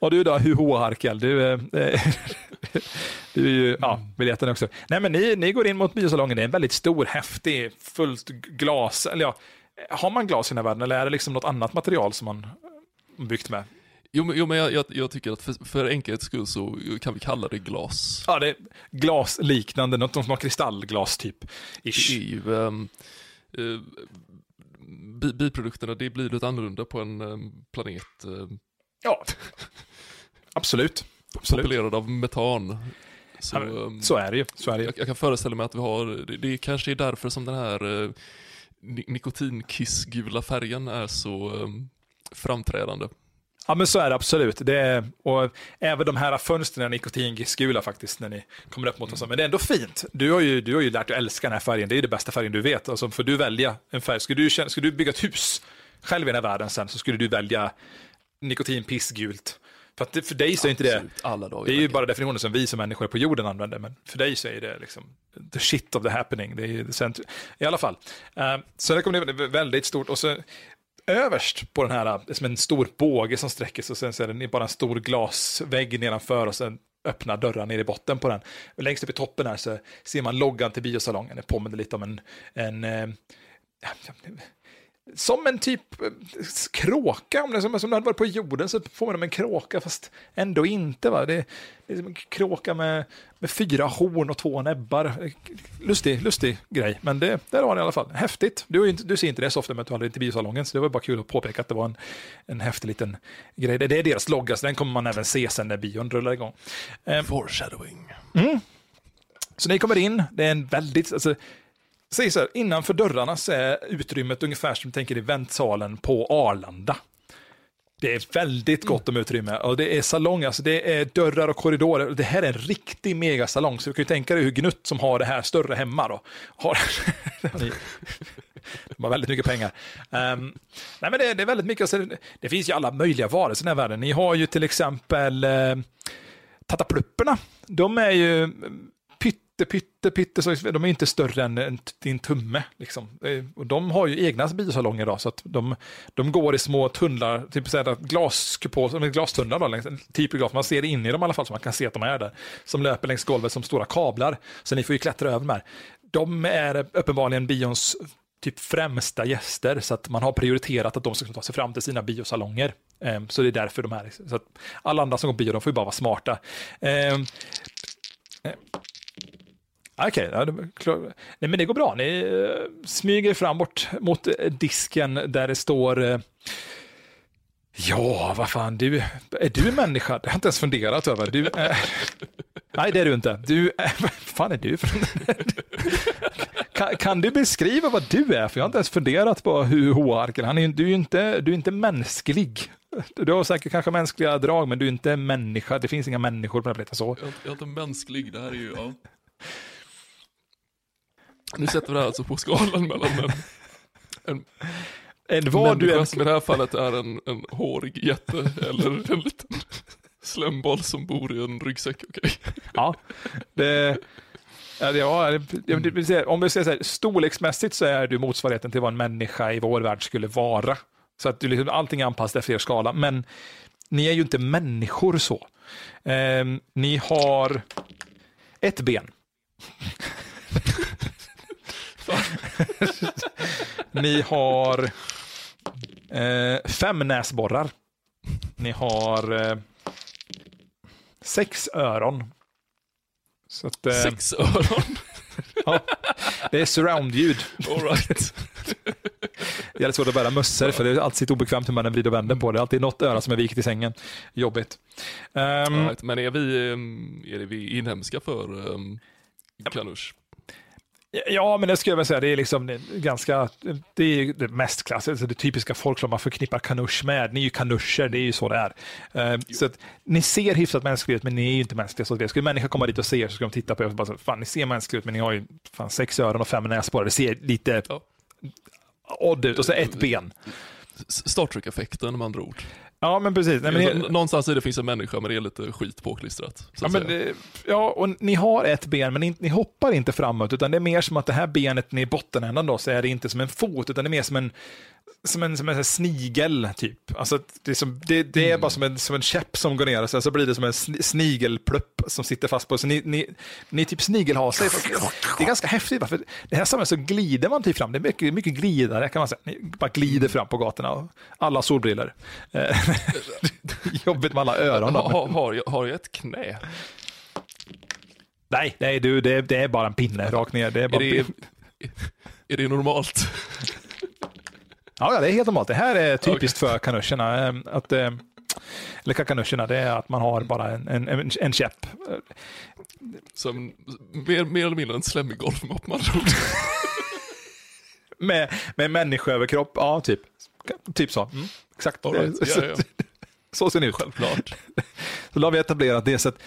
Och du då, Huho Harkel, du, eh, du är ju, ja, biljetten också. Nej men ni, ni går in mot biosalongen, det är en väldigt stor, häftig, fullt glas, eller ja, har man glas i den här världen eller är det liksom något annat material som man byggt med? Jo, men, jo, men jag, jag, jag tycker att för, för enkelhets skull så kan vi kalla det glas. Ja, det är glasliknande, något som har kristallglas typ. Det Ish. är ju, eh, bi, biprodukterna, det blir lite annorlunda på en ehm, planet eh, Ja, absolut. absolut. populerad av metan. Så, Ja, ehm, Så är det ju. Så är det ju. jag, jag kan föreställa mig att vi har, det, det kanske är därför som den här eh, ni- nikotinkissgula färgen är så ehm, framträdande. Ja, men så är det absolut. Det är, och även de här fönstren är nikotingula faktiskt när ni kommer upp mot oss. Men det är ändå fint. Du har ju, du har ju lärt dig älska den här färgen. Det är ju den bästa färgen du vet. Alltså, får du välja en färg, skulle du, skulle du bygga ett hus själv i den här världen sen så skulle du välja nikotinpissgult. För, att för dig så är inte det, alla dagar. det är ju bara definitionen som vi som människor på jorden använder. Men för dig så är det liksom the shit of the happening. Det är center. I alla fall. Uh, så det kommer det väldigt stort. Och så överst på den här, det är som en stor båge som sträcker sig och sen så är det bara en stor glasvägg nedanför och sen öppna dörrar ner i botten på den. Och längst upp i toppen här så ser man loggan till biosalongen. Det påminner lite om en, en eh, som en typ eh, kråka, om det som, som det hade varit på jorden så får man en kråka fast ändå inte. Va? Det, det är som en kråka med, med fyra horn och två näbbar. Lustig, lustig grej, men det, där var det i alla fall. Häftigt. Du, inte, du ser inte det så ofta, men du hade inte biosalongen, så det var bara kul att påpeka att det var en, en häftig liten grej. Det, det är deras logga, så den kommer man även se sen när bion rullar igång. Eh, Foreshadowing. så ni kommer in, det är en väldigt, alltså, säg så här, innanför dörrarna så är utrymmet ungefär som tänker i väntsalen på Arlanda. Det är väldigt gott om utrymme och det är salong, alltså det är dörrar och korridorer. Det här är en riktig megasalong, så du kan ju tänka dig hur Gnutt som har det här större hemma då. Har... De har väldigt mycket pengar. Um, nej, men det, det, är väldigt mycket, alltså, det finns ju alla möjliga varelser i den här världen. Ni har ju till exempel eh, uh, Tataplupperna. De är ju pytte, pytte, pytte, så de är inte större än din tumme. Liksom. Och de har ju egna biosalonger då, så att de, de går i små tunnlar, typ glaskupol, glastunnlar då, längs, typ glas, man ser in i dem i alla fall, så man kan se att de är där, som löper längs golvet som stora kablar. Så ni får ju klättra över de här. De är uppenbarligen bions typ främsta gäster, så att man har prioriterat att de ska ta sig fram till sina biosalonger. Ehm, så det är därför de här, så att alla andra som går bio, de får ju bara vara smarta. Ehm, eh. Ehm, Okej, okay, ja, men det går bra. Ni uh, smyger fram bort mot disken där det står uh, Ja, vad fan, du, är du en människa? Det har jag inte ens funderat över. Du, uh, nej, det är du inte. Du, vad fan är du för kan, kan, du beskriva vad du är? För jag har inte ens funderat på hur H-arken, han är, du, är inte, du är inte mänsklig. Du har säkert kanske mänskliga drag, men du är inte människa. Det finns inga människor på den här planeten. Så. Jag, jag är inte mänsklig, det här är ju, ja. Nu sätter vi det här alltså på skalan mellan en, en, en vad du än... som i det här fallet är en, en hårig jätte eller en liten slemboll som bor i en ryggsäck. Okay. Ja, det... Ja, det, om vi säger så här, storleksmässigt så är du motsvarigheten till vad en människa i vår värld skulle vara. Så att du liksom, allting är anpassat efter er skala, men ni är ju inte människor så. Eh, ni har ett ben. Ni har eh, fem näsborrar. Ni har eh, sex öron. Att, eh, sex öron? ja, det är surroundljud. All right. Det är svårt att bära mössor för det är alltid obekvämt hur man vrider och vänder på det. Det är alltid något öra som är vikt i sängen. Jobbigt. Um, right. Men är vi, är vi inhemska för um, kanusch? Ja, men det skulle jag väl säga, det är liksom ganska, det är det mest klassiska, det typiska folk som man förknippar kanusch med. Ni är ju kanuscher, det är ju så det är. Uh, så att, ni ser hyfsat mänskliga ut, men ni är ju inte mänskliga. Så att skulle människor komma dit och se er så skulle de titta på er och bara, fan ni ser mänskliga ut, men ni har ju fan sex öron och fem näsborrar. Det ser lite odd ut och så ett ben. Star Trek-effekten med andra ord. Ja, men precis. Nej, men. Någonstans i det finns en människa, men det är lite skit påklistrat. Ja, men det, ja, och ni har ett ben, men ni, ni, hoppar inte framåt, utan det är mer som att det här benet i bottenändan då, så är det inte som en fot, utan det är mer som en som en, som en snigel, typ. Alltså, det, är som, det, det är mm. bara som en, som en käpp som går ner, och sen så blir det som en snigelplupp som sitter fast på. Så ni, ni, ni typ snigelhasar. Det är ganska häftigt, för det här samhället så glider man typ fram. Det är mycket, mycket glidare kan man säga. Ni bara glider fram på gatorna. Och alla solbriller. Eh, jobbigt med alla öron. Har, har, jag, har jag ett knä? Nej, nej du, det, det är bara en pinne rakt ner. Det är, bara är, det, är det normalt? Ja, det är helt normalt. Det här är typiskt okay. för kanuscherna. Eh, att, eh, eller kakanuscherna, det är att man har bara en, en, en käpp. Som mer, mer eller mindre en slemmig golfmopp man med, med människoöverkropp, ja typ. Typ så. Mm, exakt. Right. Ja, ja. så ser ni ut. Självklart. Så då har vi etablerat det. Så att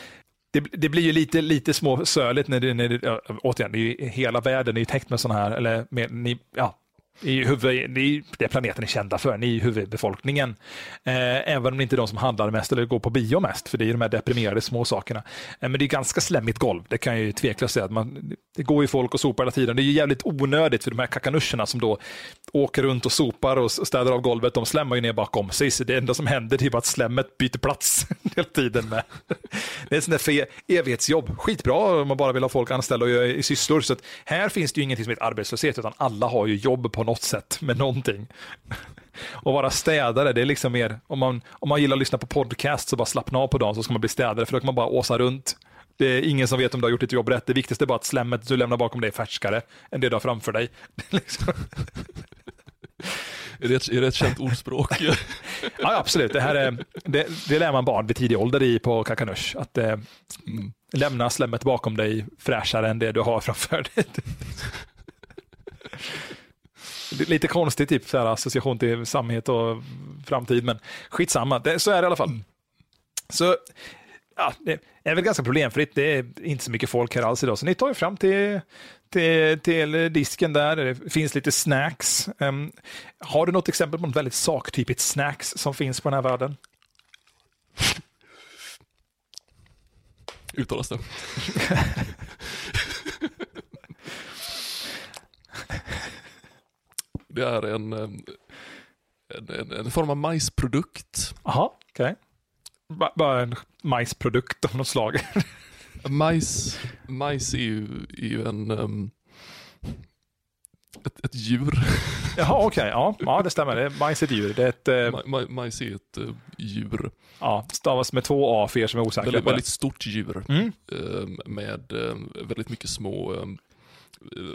det, det, blir ju lite, lite småsöligt när det, när det återigen, det är ju, hela världen är ju täckt med sådana här, eller med, ni, ja, i huvud, det är det planeten är kända för, ni är huvudbefolkningen. Eh, även om det inte är de som handlar mest eller går på bio mest, för det är de här deprimerade små sakerna. Eh, men det är ganska slemmigt golv, det kan jag ju tveklöst säga. Man, det går ju folk och sopar hela tiden. Det är ju jävligt onödigt för de här kakanuscherna som då åker runt och sopar och städar av golvet, de slämmar ju ner bakom sig. Så det enda som händer är att slemmet byter plats hela tiden. Med. Det är ett sånt där evighetsjobb. Skitbra om man bara vill ha folk anställda och göra i sysslor. Så här finns det ju ingenting som heter arbetslöshet, utan alla har ju jobb på något sätt med någonting. Och vara städare, det är liksom mer, om man, om man gillar att lyssna på podcast så bara slappna av på dagen så ska man bli städare, för då kan man bara åsa runt. Det är ingen som vet om du har gjort ditt jobb rätt. Det viktigaste är bara att slemmet du lämnar bakom dig är färskare än det du har framför dig. liksom. Är det, ett, är det ett känt ordspråk? ja, absolut. Det, här är, det, det lär man barn vid tidig ålder i på Kakanush. Att eh, mm. lämna slemmet bakom dig fräschare än det du har framför dig. Lite konstig typ, så här, association till samhet och framtid, men skitsamma. Det, så är det i alla fall. Så ja, det är väl ganska problemfritt. Det är inte så mycket folk här alls idag, så ni tar er fram till, till, till disken där. Det finns lite snacks. Um, har du något exempel på något väldigt saktypigt snacks som finns på den här världen? Uttalas det. det är en, en, en, en form av majsprodukt. Jaha, okej. Okay. Bara en majsprodukt av något slag. majs, majs är ju, är ju en, um, ett, ett djur. Jaha, okej. Okay. Ja, ja, det stämmer. majs är ett djur. Det är ett. Ma, majs är ett uh, djur. Ja, stavas med två A för er som är osäkra. Väldigt, väldigt stort djur. Mm. Uh, med väldigt mycket små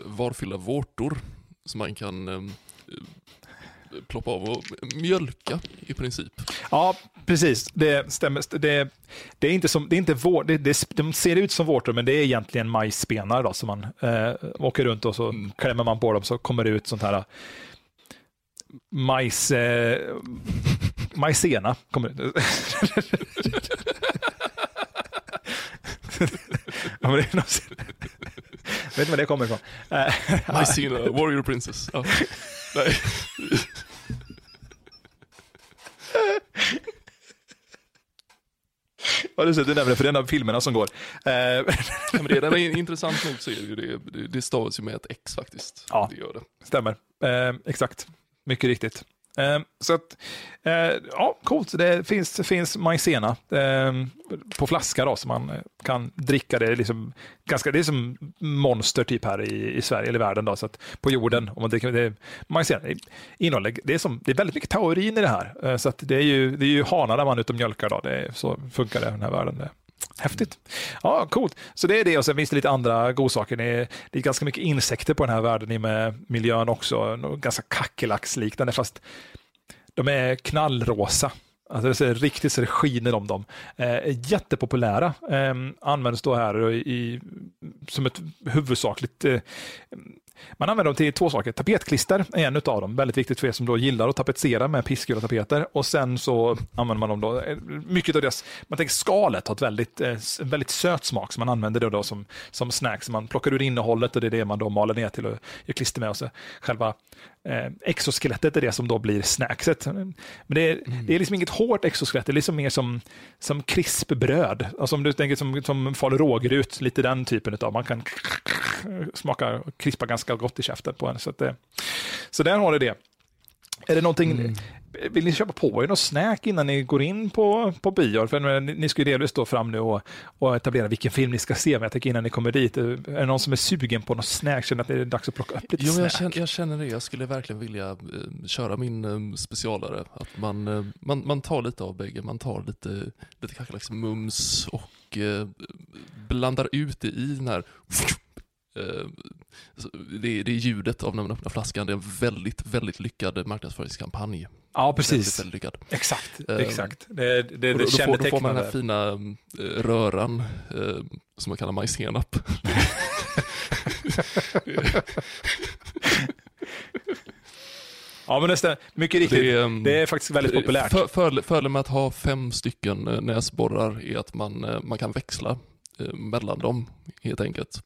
varfyllda vårtor som man kan ploppa av och mjölka i princip. Ja, precis. Det stämmer. Det, det är inte som, det är inte vår, det, det, de ser ut som vårtor, men det är egentligen majsspenar då, som man eh, åker runt och så mm. klämmer man på dem så kommer det ut sånt här majs, eh, majsena. Kommer ut. ja, men det är något, jag vet inte var det kommer ifrån. Majsena, Warrior Princess. Ja. Nej. Ja, du, du nämner för det är en av filmerna som går. ja, men det, det är intressant nog så är det ju det, det stavas ju med ett X faktiskt. Ja, det gör det. stämmer. Eh, exakt, mycket riktigt. Ehm, så att, eh, ja, coolt. Det finns, finns majsena ehm, på flaska då, så man eh, kan dricka det. Liksom, ganska, det är som monster typ här i, i Sverige eller världen. Då, så att på jorden, om man dricker det, majsena, innehåller, det, är som, det är väldigt mycket taurin i det här. Eh, så att det, är ju, det är ju hanarna man utom mjölkar. Då. Det är, så funkar det i den här världen. Häftigt. Ja, coolt. Så det är det och sen finns det lite andra godsaker. Det är, det är ganska mycket insekter på den här världen i med miljön också. Ganska kackerlacksliknande fast de är knallrosa. Alltså det ser riktigt så det skiner om dem. Eh, jättepopulära. Eh, används då här i, som ett huvudsakligt eh, man använder dem till två saker. Tapetklister är en av dem, väldigt viktigt för er som då gillar att tapetsera med och tapeter. Och sen så använder man dem då, mycket av deras, man tänker skalet har ett väldigt, eh, väldigt söt smak, så man använder det då som, som snacks. Man plockar ur innehållet och det är det man då maler ner till och gör klister med. Och så själva eh, exoskelettet är det som då blir snackset. Men det är, mm. det är liksom inget hårt exoskelett, det är liksom mer som, som krispbröd. Alltså om du tänker som, som Falu rågrut, lite den typen av, man kan smaka och krispa ganska gott i käften på en. Så, att det, så där har du det. Är det någonting, mm. vill ni köpa på er något snack innan ni går in på, på bio? För ni ska ju delvis stå fram nu och, och etablera vilken film ni ska se, men jag tänker innan ni kommer dit, är det någon som är sugen på något snack, känner att det är dags att plocka upp lite jo, snack? Jag känner, jag känner det, jag skulle verkligen vilja uh, köra min specialare, att man, man, man tar lite av bägge, man tar lite, lite kackerlacksmums och blandar ut det i den här Eh, det är, det är ljudet av när man öppnar flaskan. Det är en väldigt, väldigt lyckad marknadsföringskampanj. Ja, precis. Väldigt, väldigt. Exakt, uh, exakt. Det, det, det då, då, får, då får man den här fina uh, röran som man kallar majssenap. Ja, men det mycket riktigt. Det är, det är faktiskt väldigt populärt. För, för, fördelen med att ha fem stycken näsborrar är att man, man kan växla mellan dem helt enkelt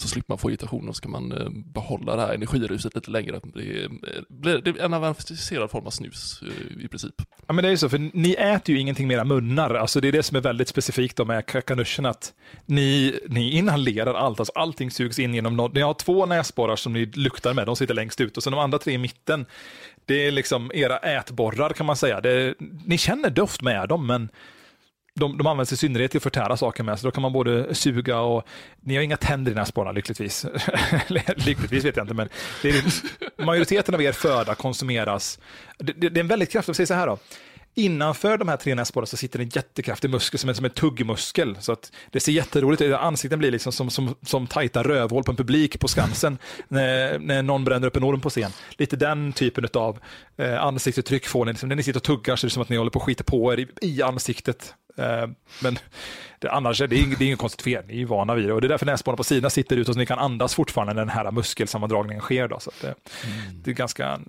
så slipper man få irritation och så kan man eh, behålla det här energiruset lite längre. Det är, eh, det är en avancerad form av snus eh, i princip. Ja, men det är ju så, för ni äter ju ingenting mera munnar. Alltså, det är det som är väldigt specifikt med kakanuschen, att ni, ni inhalerar allt. Alltså, allting sugs in genom något. Ni har två näsborrar som ni luktar med, de sitter längst ut och sen de andra tre i mitten, det är liksom era ätborrar kan man säga. Det, ni känner doft med dem, men de, de används i synnerhet till att förtära saker med, så då kan man både suga och... Ni har inga tänder i näsborrarna lyckligtvis. lyckligtvis vet jag inte, men det är, majoriteten av er föda konsumeras. Det, det, det är en väldigt kraftig, säg så här då. Innanför de här tre näsborrarna så sitter en jättekraftig muskel som är som en tuggmuskel. Så att det ser jätteroligt ut. Ansikten blir liksom som, som, som tajta rövhål på en publik på Skansen när, när någon bränner upp en orm på scen. Lite den typen av eh, ansiktsuttryck får ni. Liksom, när ni sitter och tuggar så är det som att ni håller på att skita på er i, i ansiktet. Eh, men det, annars är det, det är inget konstigt fel, ni är ju vana vid det. Och det är därför näsborrarna på sidan sitter ut och så ni kan andas fortfarande när den här muskelsammandragningen sker. Då, så det, mm. det, är ganska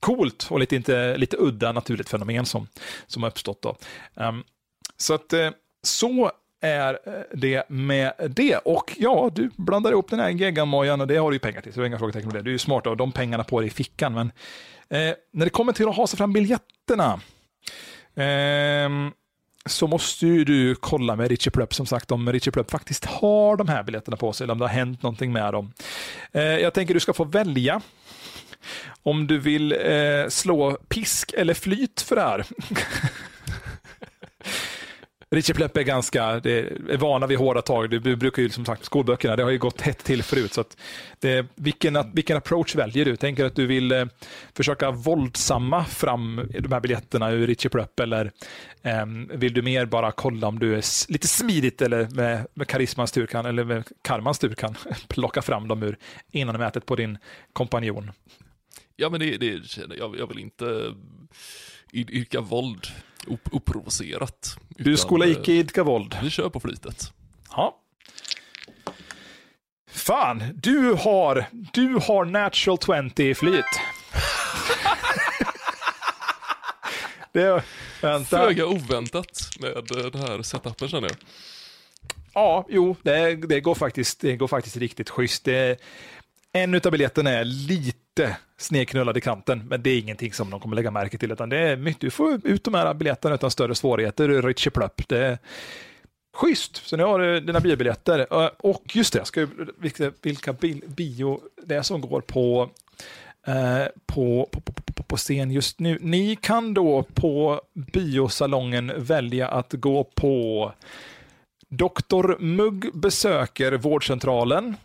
coolt och lite, inte, lite udda naturligt fenomen som, som har uppstått. Då. Um, så att, eh, så är eh, det med det. Och ja, du blandar ihop den här geggamojan och det har du ju pengar till, så det är inga frågetecken med det. Du är ju smart och de pengarna på dig i fickan. Men eh, när det kommer till att ha sig fram biljetterna, eh, så måste ju du kolla med Richie Plupp som sagt om Richie Plupp faktiskt har de här biljetterna på sig eller om det har hänt någonting med dem. Eh, jag tänker du ska få välja om du vill eh, slå pisk eller flyt för det här. Richie Plepp är ganska är vana vid hårda tag. Det brukar ju som sagt skolböckerna, det har ju gått hett till förut. Så att det, vilken, vilken approach väljer du? Tänker att du vill eh, försöka våldsamma fram de här biljetterna ur Richie Plepp eller eh, vill du mer bara kolla om du är lite smidigt eller med, med karismans tur kan, eller med karmans tur kan plocka fram dem ur innan mätet på din kompanjon? Ja men det, det jag, jag vill inte yrka våld oprovocerat. Du skulle icke idka våld. Vi kör på flytet. Ja. Fan, du har, du har natural 20 i flyt. det, vänta. Föga oväntat med den här setupen känner jag. Ja, jo, det, det, går faktiskt, det går faktiskt riktigt schysst. Det, en av biljetterna är lite snedknullad i kanten, men det är ingenting som de kommer lägga märke till, utan det är mycket, du får ut de här biljetterna utan större svårigheter. Richie Plupp, det är schysst. Så nu har du dina biobiljetter. Eh, och just det, ska, vilka, vilka bio det är som går på eh, på, på, på, på, scen just nu. Ni kan då på biosalongen välja att gå på Dr. Mugg besöker vårdcentralen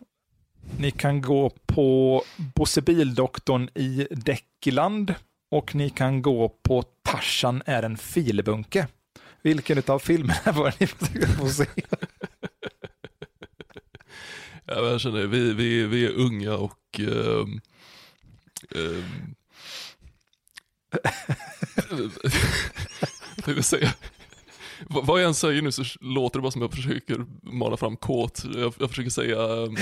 ni kan gå på Bosse Bildoktorn i Däckland och ni kan gå på Tarsan är en filbunke. Vilken av filmerna var ni få se? Ja, jag känner, vi, vi, vi är unga och um, um, jag vill säga, vad jag än säger nu så låter det bara som jag försöker mala fram kåt. Jag, jag försöker säga um,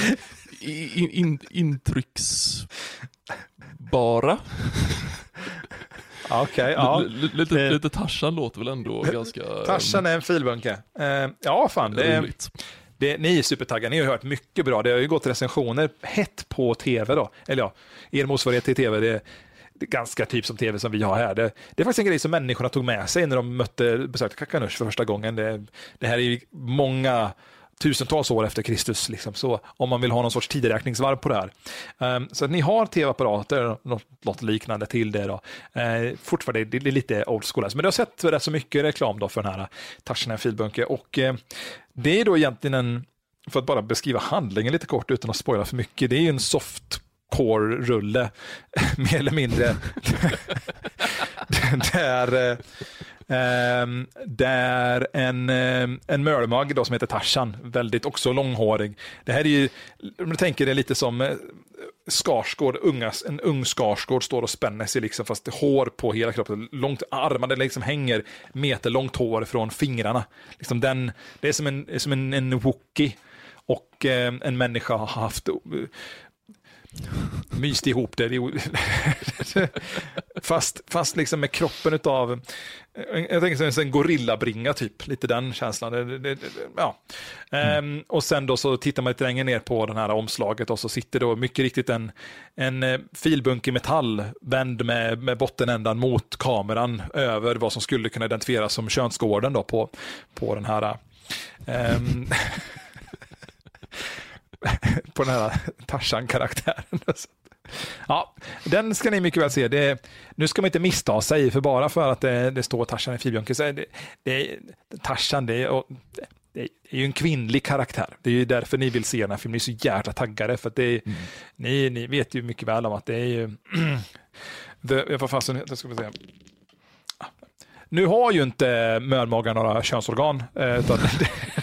in, in, intrycksbara. Okej, okay, ja. lite, det... lite Tarzan låter väl ändå ganska... Tarzan är en filbunke. Uh, ja, fan. Det är, det, ni är supertaggade, ni har hört mycket bra. Det har ju gått recensioner hett på tv då. Eller ja, er motsvarighet till tv. Det, ganska typ som tv som vi har här. Det, det, är faktiskt en grej som människorna tog med sig när de mötte, besökte Kakanush för första gången. Det, det här är ju många tusentals år efter Kristus, liksom. så om man vill ha någon sorts tideräkningsvarv på det här. Um, så att ni har tv-apparater, något, något, liknande till det. Då. Uh, fortfarande det är lite old school, alltså. men du har sett rätt så mycket reklam då för den här eh, Tarzan filbunke och uh, det är då egentligen en, för att bara beskriva handlingen lite kort utan att spoila för mycket, det är ju en soft core-rulle, mer eller mindre. där, eh, ehm, där en, eh, en mölmagg som heter Tarzan, väldigt också långhårig. Det här är ju, om du tänker det lite som eh, Skarsgård, ungas, en ung Skarsgård står och spänner sig liksom fast hår på hela kroppen, långt armar, det liksom hänger meterlångt hår från fingrarna. Liksom den, det är som en, som en, en wookie och eh, en människa har haft eh, myst ihop det. fast, fast liksom med kroppen av, eh, jag tänker som en gorillabringa typ, lite den känslan. Det, det, ja. Mm. Um, och sen då så tittar man lite längre ner på den här omslaget och så sitter då mycket riktigt en, en eh, filbunk i metall vänd med, med bottenändan mot kameran över vad som skulle kunna identifieras som könsgården då på, på den här um, på den här Tarzan-karaktären. Ja, den ska ni mycket väl se. Det, nu ska man inte missta sig, för bara för att det, det står Tarzan i Filbjörnke, så är det, det, Tarzan, det, och, det är ju en kvinnlig karaktär. Det är ju därför ni vill se den här filmen. Ni är så jävla taggade, för att det är, mm. ni, ni vet ju mycket väl om att det är ju... the, vad fasen, det ska vi säga. Nu har ju inte mölmagar några könsorgan, eh, utan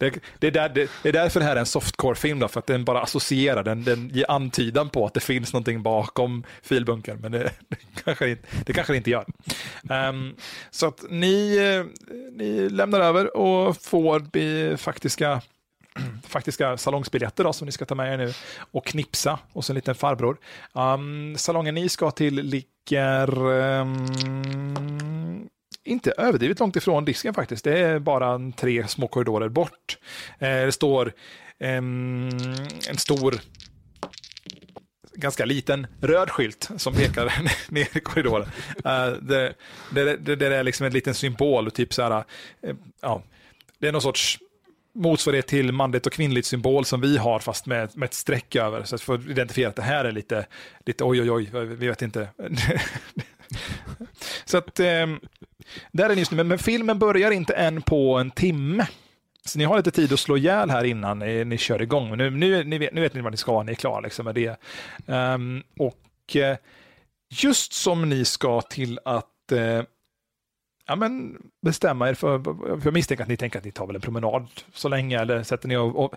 det, det, är där, det, det, är därför det här är en softcore-film, för att den bara associerar, den, den ger antydan på att det finns någonting bakom filbunkern, men det, det, kanske, det, det kanske det inte gör. Um, så att ni, eh, ni lämnar över och får faktiska faktiska salongsbiljetter då, som ni ska ta med er nu och knipsa och så en liten farbror. Um, salongen ni ska till ligger um, inte överdrivet långt ifrån disken faktiskt. Det är bara tre små korridorer bort. Eh, det står en stor ganska liten röd skylt som pekar ner i korridoren. Uh, det, det, det, det, är liksom en liten symbol, typ så här, uh, ja, det är någon sorts motsvarighet till manligt och kvinnligt symbol som vi har fast med, med ett streck över. Så att få identifiera att det här är lite, lite oj oj oj, vi vet inte. så att eh, där är just nu, men, men filmen börjar inte än på en timme. Så ni har lite tid att slå ihjäl här innan ni, ni kör igång. Nu, nu, ni vet, nu vet ni vad ni ska, ni är klara liksom med det. Um, och eh, just som ni ska till att uh, ja, men bestämma er för, för jag misstänker att ni tänker att ni tar väl en promenad så länge eller sätter ni och, och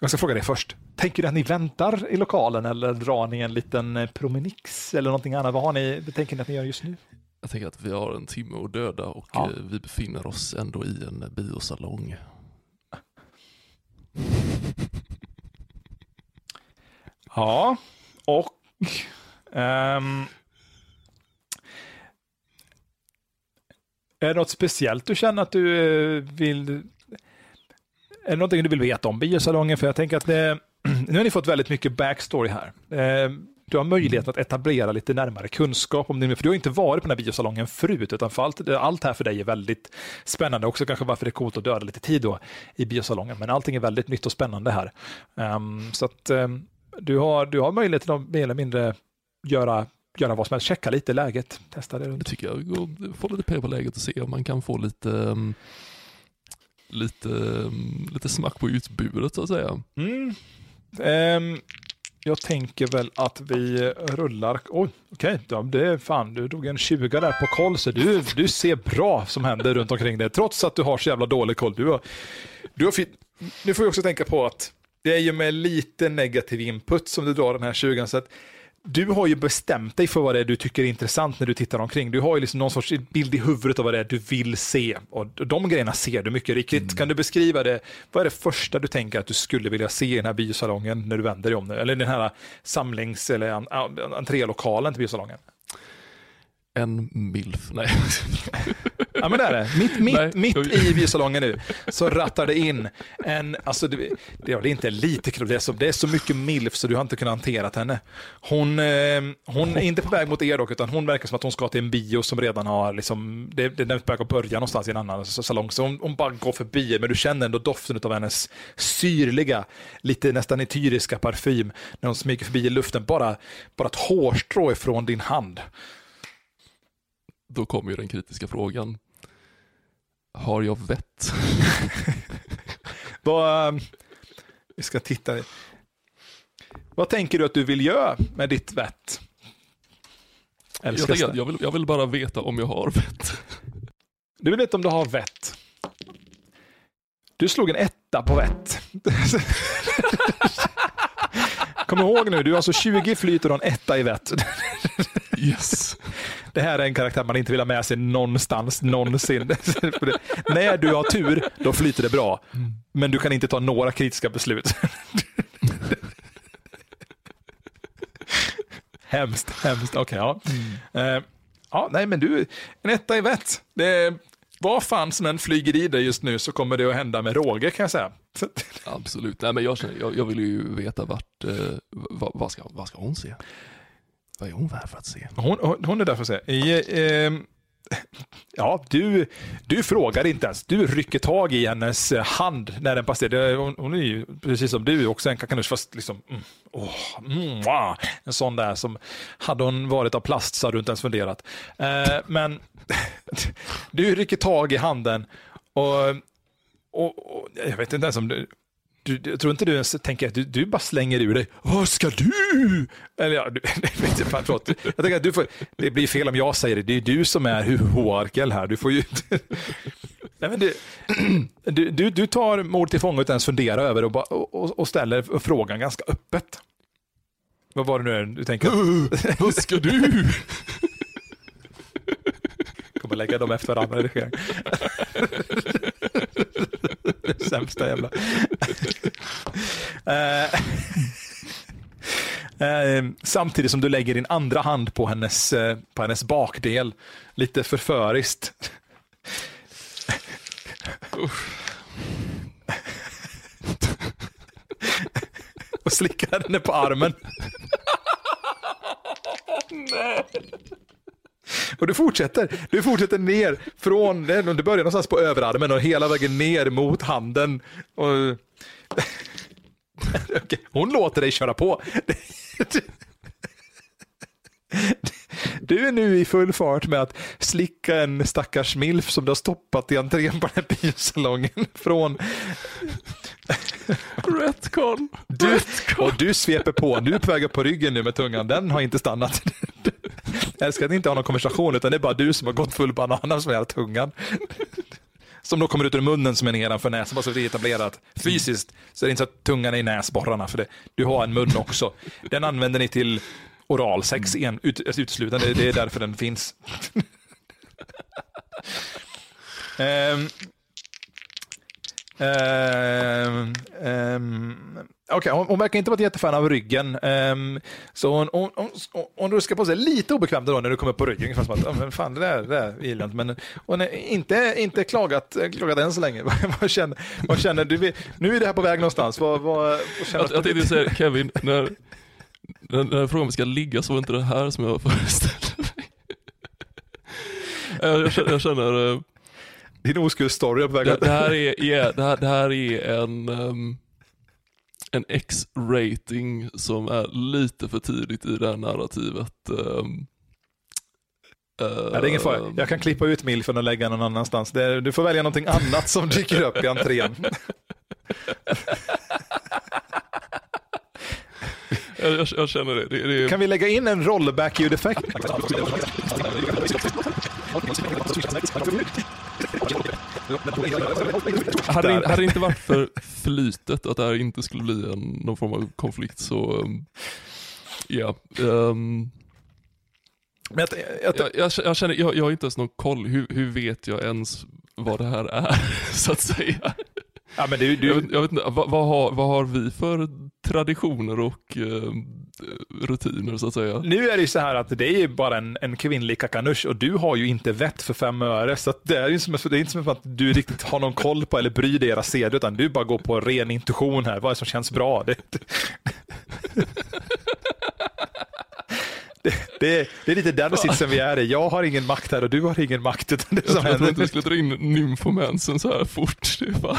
jag ska fråga dig först. Tänker du att ni väntar i lokalen eller drar ni en liten eh, promenix eller någonting annat? Vad har ni, tänker ni att ni gör just nu? Jag tänker att vi har en timme att döda och ja. Eh, vi befinner oss ändå i en biosalong. Ja, och um, är det något speciellt du känner att du eh, vill är det någonting du vill veta om biosalongen? För jag tänker att det, nu har ni fått väldigt mycket backstory här. Ehm, du har möjlighet att etablera lite närmare kunskap om det, för du har inte varit på den här biosalongen förut, utan för allt, allt här för dig är väldigt spännande. Också kanske varför det är coolt att döda lite tid då i biosalongen, men allting är väldigt nytt och spännande här. Um, så att um, du, har, du har möjlighet att mer eller mindre göra göra vad som helst, checka lite läget, testa det. Det tycker jag, få lite pengar på läget och se om man kan få lite um lite, lite smack på utbudet så att säga. Mm. Um, jag tänker väl att vi rullar. Oj, okej, okay. det är fan, du drog en 20 där på koll, så du, du ser bra som händer runt omkring dig, trots att du har så jävla dålig koll. Du har, du har nu får vi också tänka på att det är ju med lite negativ input som du drar den här 20 så att du har ju bestämt dig för vad det är du tycker är intressant när du tittar omkring. Du har ju liksom någon sorts bild i huvudet av vad det är du vill se. Och de grejerna ser du mycket riktigt. Mm. Kan du beskriva det? Vad är det första du tänker att du skulle vilja se i den här biosalongen när du vänder dig om nu? Eller den här samlings eller entrélokalen till biosalongen? En milf, nej. Ja men det är det. Mitt, mitt, mitt i biosalongen nu så rattar det in en, alltså det, det är inte lite kul, det är, så, det är så mycket milf så du har inte kunnat hantera henne. Hon, eh, hon är inte på väg mot er dock, utan hon verkar som att hon ska till en bio som redan har, liksom, det, det är på väg att börja någonstans i en annan salong. Så hon, hon bara går förbi men du känner ändå doften av hennes syrliga, lite nästan etyriska parfym när hon smyger förbi i luften, bara, bara ett hårstrå ifrån din hand då kommer ju den kritiska frågan. Har jag vett? Vad, vi ska titta. Vad tänker du att du vill göra med ditt vett? Jag, tänker, jag, vill, jag vill bara veta om jag har vett. Du vill veta om du har vett. Du slog en etta på vett. Kom ihåg nu, du har alltså 20 flyt och en etta i vett. Yes. Det här är en karaktär man inte vill ha med sig någonstans, någonsin. När du har tur, då flyter det bra. Men du kan inte ta några kritiska beslut. hemskt, hemskt. Okej, okay, ja. Mm. Uh, ja. Nej, men du, en etta i vett. Det, vad fan som än flyger i dig just nu så kommer det att hända med råge kan jag säga. Absolut, Nej, men jag, jag, jag vill ju veta vart, eh, vad, vad, ska, vad ska hon se? Vad är hon där för att se? Hon, hon, hon är där för att se. I, eh, ja, du, du frågar inte ens. Du rycker tag i hennes hand när den passerar. Hon, hon är ju precis som du också en kakanusch fast liksom, mm, oh, mm, wow. en sån där som hade hon varit av plast så hade du inte ens funderat. Eh, men du rycker tag i handen och, och, och jag vet inte ens om du du, jag tror inte du ens tänker att du, du bara slänger ur dig, vad ska du? Eller ja, du, vet förlåt. Jag tänker att du får, det blir fel om jag säger det, det är du som är huvudarkel här. Du får ju Nej, men du, du, du, du tar mord till fånga utan ens fundera över och, och, och ställer frågan ganska öppet. Vad var det nu är du tänker? vad ska du? Kommer lägga dem efter varandra i redigering. Sämsta jävla. uh, Eh, samtidigt som du lägger din andra hand på hennes, eh, på hennes bakdel. Lite förföriskt. och slickar henne på armen. Och du fortsätter, du fortsätter ner från, du börjar någonstans på överarmen och hela vägen ner mot handen. Och... Hon låter dig köra på. Du är nu i full fart med att slicka en stackars milf som du har stoppat i entrén på den här biosalongen från... Retcon. Du, och du sveper på, du är på väg upp på ryggen nu med tungan, den har inte stannat. Jag älskar att ni inte har någon konversation utan det är bara du som har gått full bananas med hela tungan. Som då kommer ut ur munnen som är nedanför näsan, bara så det är etablerat. Fysiskt så är det inte så att tungan är i näsborrarna, för det, du har en mun också. Den använder ni till oralsex en, ut, alltså uteslutande, det är därför den finns. um, um, um, okay, hon, hon, verkar inte vara ett jättefan av ryggen. Um, så hon, hon, hon, hon ruskar på sig lite obekvämt då när du kommer på ryggen. Fast att, oh, fan, det där, det där gillar inte. Men hon är inte, inte klagat, klagat än så länge. vad, känner, vad känner du? Nu är det här på väg någonstans. Vad, vad, vad känner jag, jag tänkte säga, Kevin, när, när, när vi ska ligga så var inte det här som jag föreställde mig. jag, jag, känner, jag känner uh, Din oskuldsstory är på väg det, det, här är, yeah, det, här, det här är en um, en X-rating som är lite för tidigt i det här narrativet. Um, Uh, det är ingen fara. Jag kan klippa ut milfen och lägga någon annanstans. Det, du får välja någonting annat som dyker upp i entrén. jag, jag, känner det. det, det... Kan vi lägga in en rollback-ljudeffekt? Hade, det, hade det inte varit för flytet, att det här inte skulle bli en, någon form av konflikt så, um, ja. Um, jag, jag, jag, jag, känner, jag, jag har inte ens någon koll, hur, hur vet jag ens vad det här är, så att säga? Ja, men du, du... Jag, jag, vet inte, vad, vad, har, vad har vi för traditioner och eh, rutiner så att säga? Nu är det ju så här att det är ju bara en, en kvinnlig kakanush och du har ju inte vett för fem öre. Så det är ju som, det är inte som att du riktigt har någon koll på eller bryr dig era seder, utan du bara går på ren intuition här. Vad är det som känns bra? Det, det, det, det, är lite den sitsen vi är i. Jag har ingen makt här och du har ingen makt. Utan det jag trodde inte vi skulle dra in nymfomansen så här fort. Det.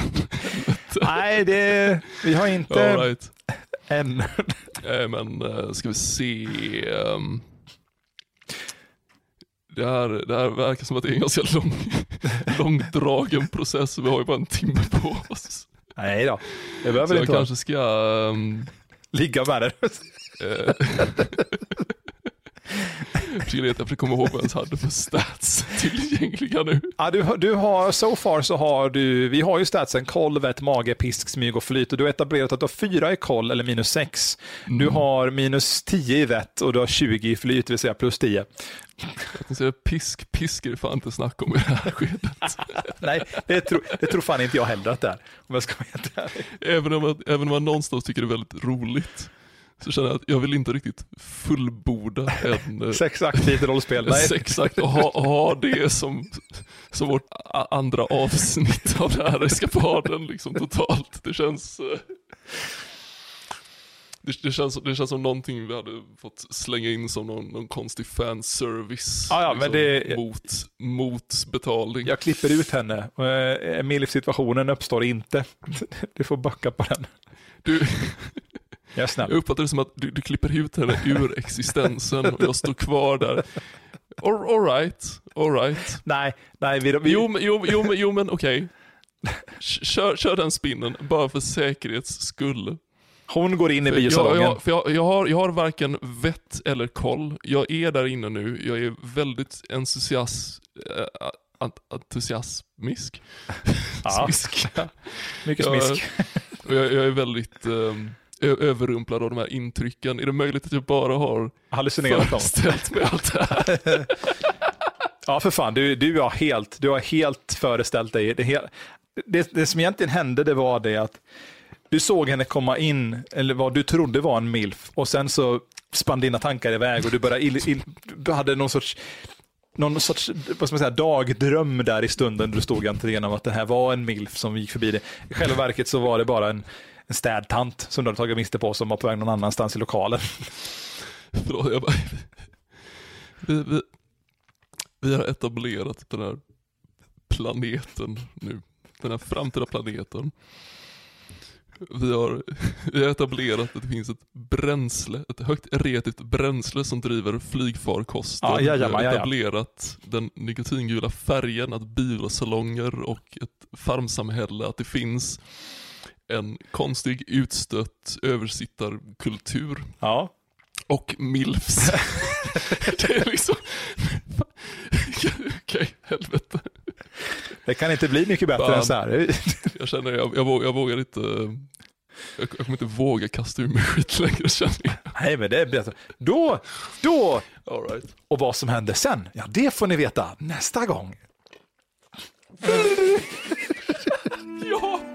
Nej, det, vi har inte All right. än. Nej, men uh, ska vi se. Um, det, här, det här verkar som att det är en ganska lång, långdragen process. Vi har ju bara en timme på oss. Nej då, det behöver så inte jag kanske ska... Um, Ligga med det. Jag försöker komma ihåg vad jag ens hade för stats tillgängliga nu. Ja, du, du har, so far så har du, vi har ju statsen koll, vett, mage, pisk, smyg och flyt och du har etablerat att du har fyra i koll eller minus sex. Mm. Du har minus tio i vett och du har 20 i flyt, det vill säga plus tio. Jag säga pisk, pisk är det fan inte snack om i det här skedet. Nej, det tror, det tror fan inte jag heller att det är. Om jag ska vara även om, man, även om man någonstans tycker det är väldigt roligt så känner jag att jag vill inte riktigt fullborda en eh, sexaktivt rollspel. Nej. Sexakt och ha, ha det som, som vårt andra avsnitt av den här eskapaden liksom totalt. Det känns eh, det, det, känns, det känns som någonting vi hade fått slänga in som någon, någon konstig fanservice. Ah, ja, liksom, men det... mot, mot betalning. Jag klipper ut henne. Uh, Milf-situationen uppstår inte. Du får backa på den. Du, jag, jag uppfattar det som att du, du klipper ut henne ur existensen och jag står kvar där. All, all right, all right. Nej, nej. Vi, vi... Jo, jo, jo, jo men okej. Okay. Kör, kör den spinnen, bara för säkerhets skull. Hon går in i biosalongen. Jag, jag, jag, jag, har, jag har varken vett eller koll. Jag är där inne nu. Jag är väldigt entusiast, äh, entusiasmisk. Ja. smisk. Mycket smisk. Jag, jag är väldigt... Um, överrumplad av de här intrycken. Är det möjligt att jag bara har föreställt mig allt det här? ja, för fan. Du, du, har helt, du har helt föreställt dig. Det, det, det som egentligen hände det var det att du såg henne komma in, eller vad du trodde var en milf, och sen så spann dina tankar iväg och du började, il, il, du hade någon sorts någon sorts vad ska man säga, dagdröm där i stunden du stod i entrén om att det här var en milf som gick förbi dig. I själva verket så var det bara en, en städtant som du hade tagit miste på som var på väg någon annanstans i lokalen. Förlåt, jag bara... Vi, vi, vi har etablerat den här planeten nu. Den här framtida planeten. Vi har, vi har etablerat att det finns ett bränsle, ett högt reaktivt bränsle som driver flygfarkoster. Ja, jajamän, vi har etablerat den nikotingula färgen, att biosalonger och ett farmsamhälle, att det finns en konstig, utstött översittarkultur. Ja. Och milfs. det är liksom... Okej, helvete. Det kan inte bli mycket bättre Fan. än så här. jag känner, jag, jag, vågar, jag vågar inte... Jag, jag, kommer inte våga kasta ur mig skit längre känner jag. Nej, men det är bättre. Då, då! All right. Och vad som händer sen, ja det får ni veta nästa gång. ja!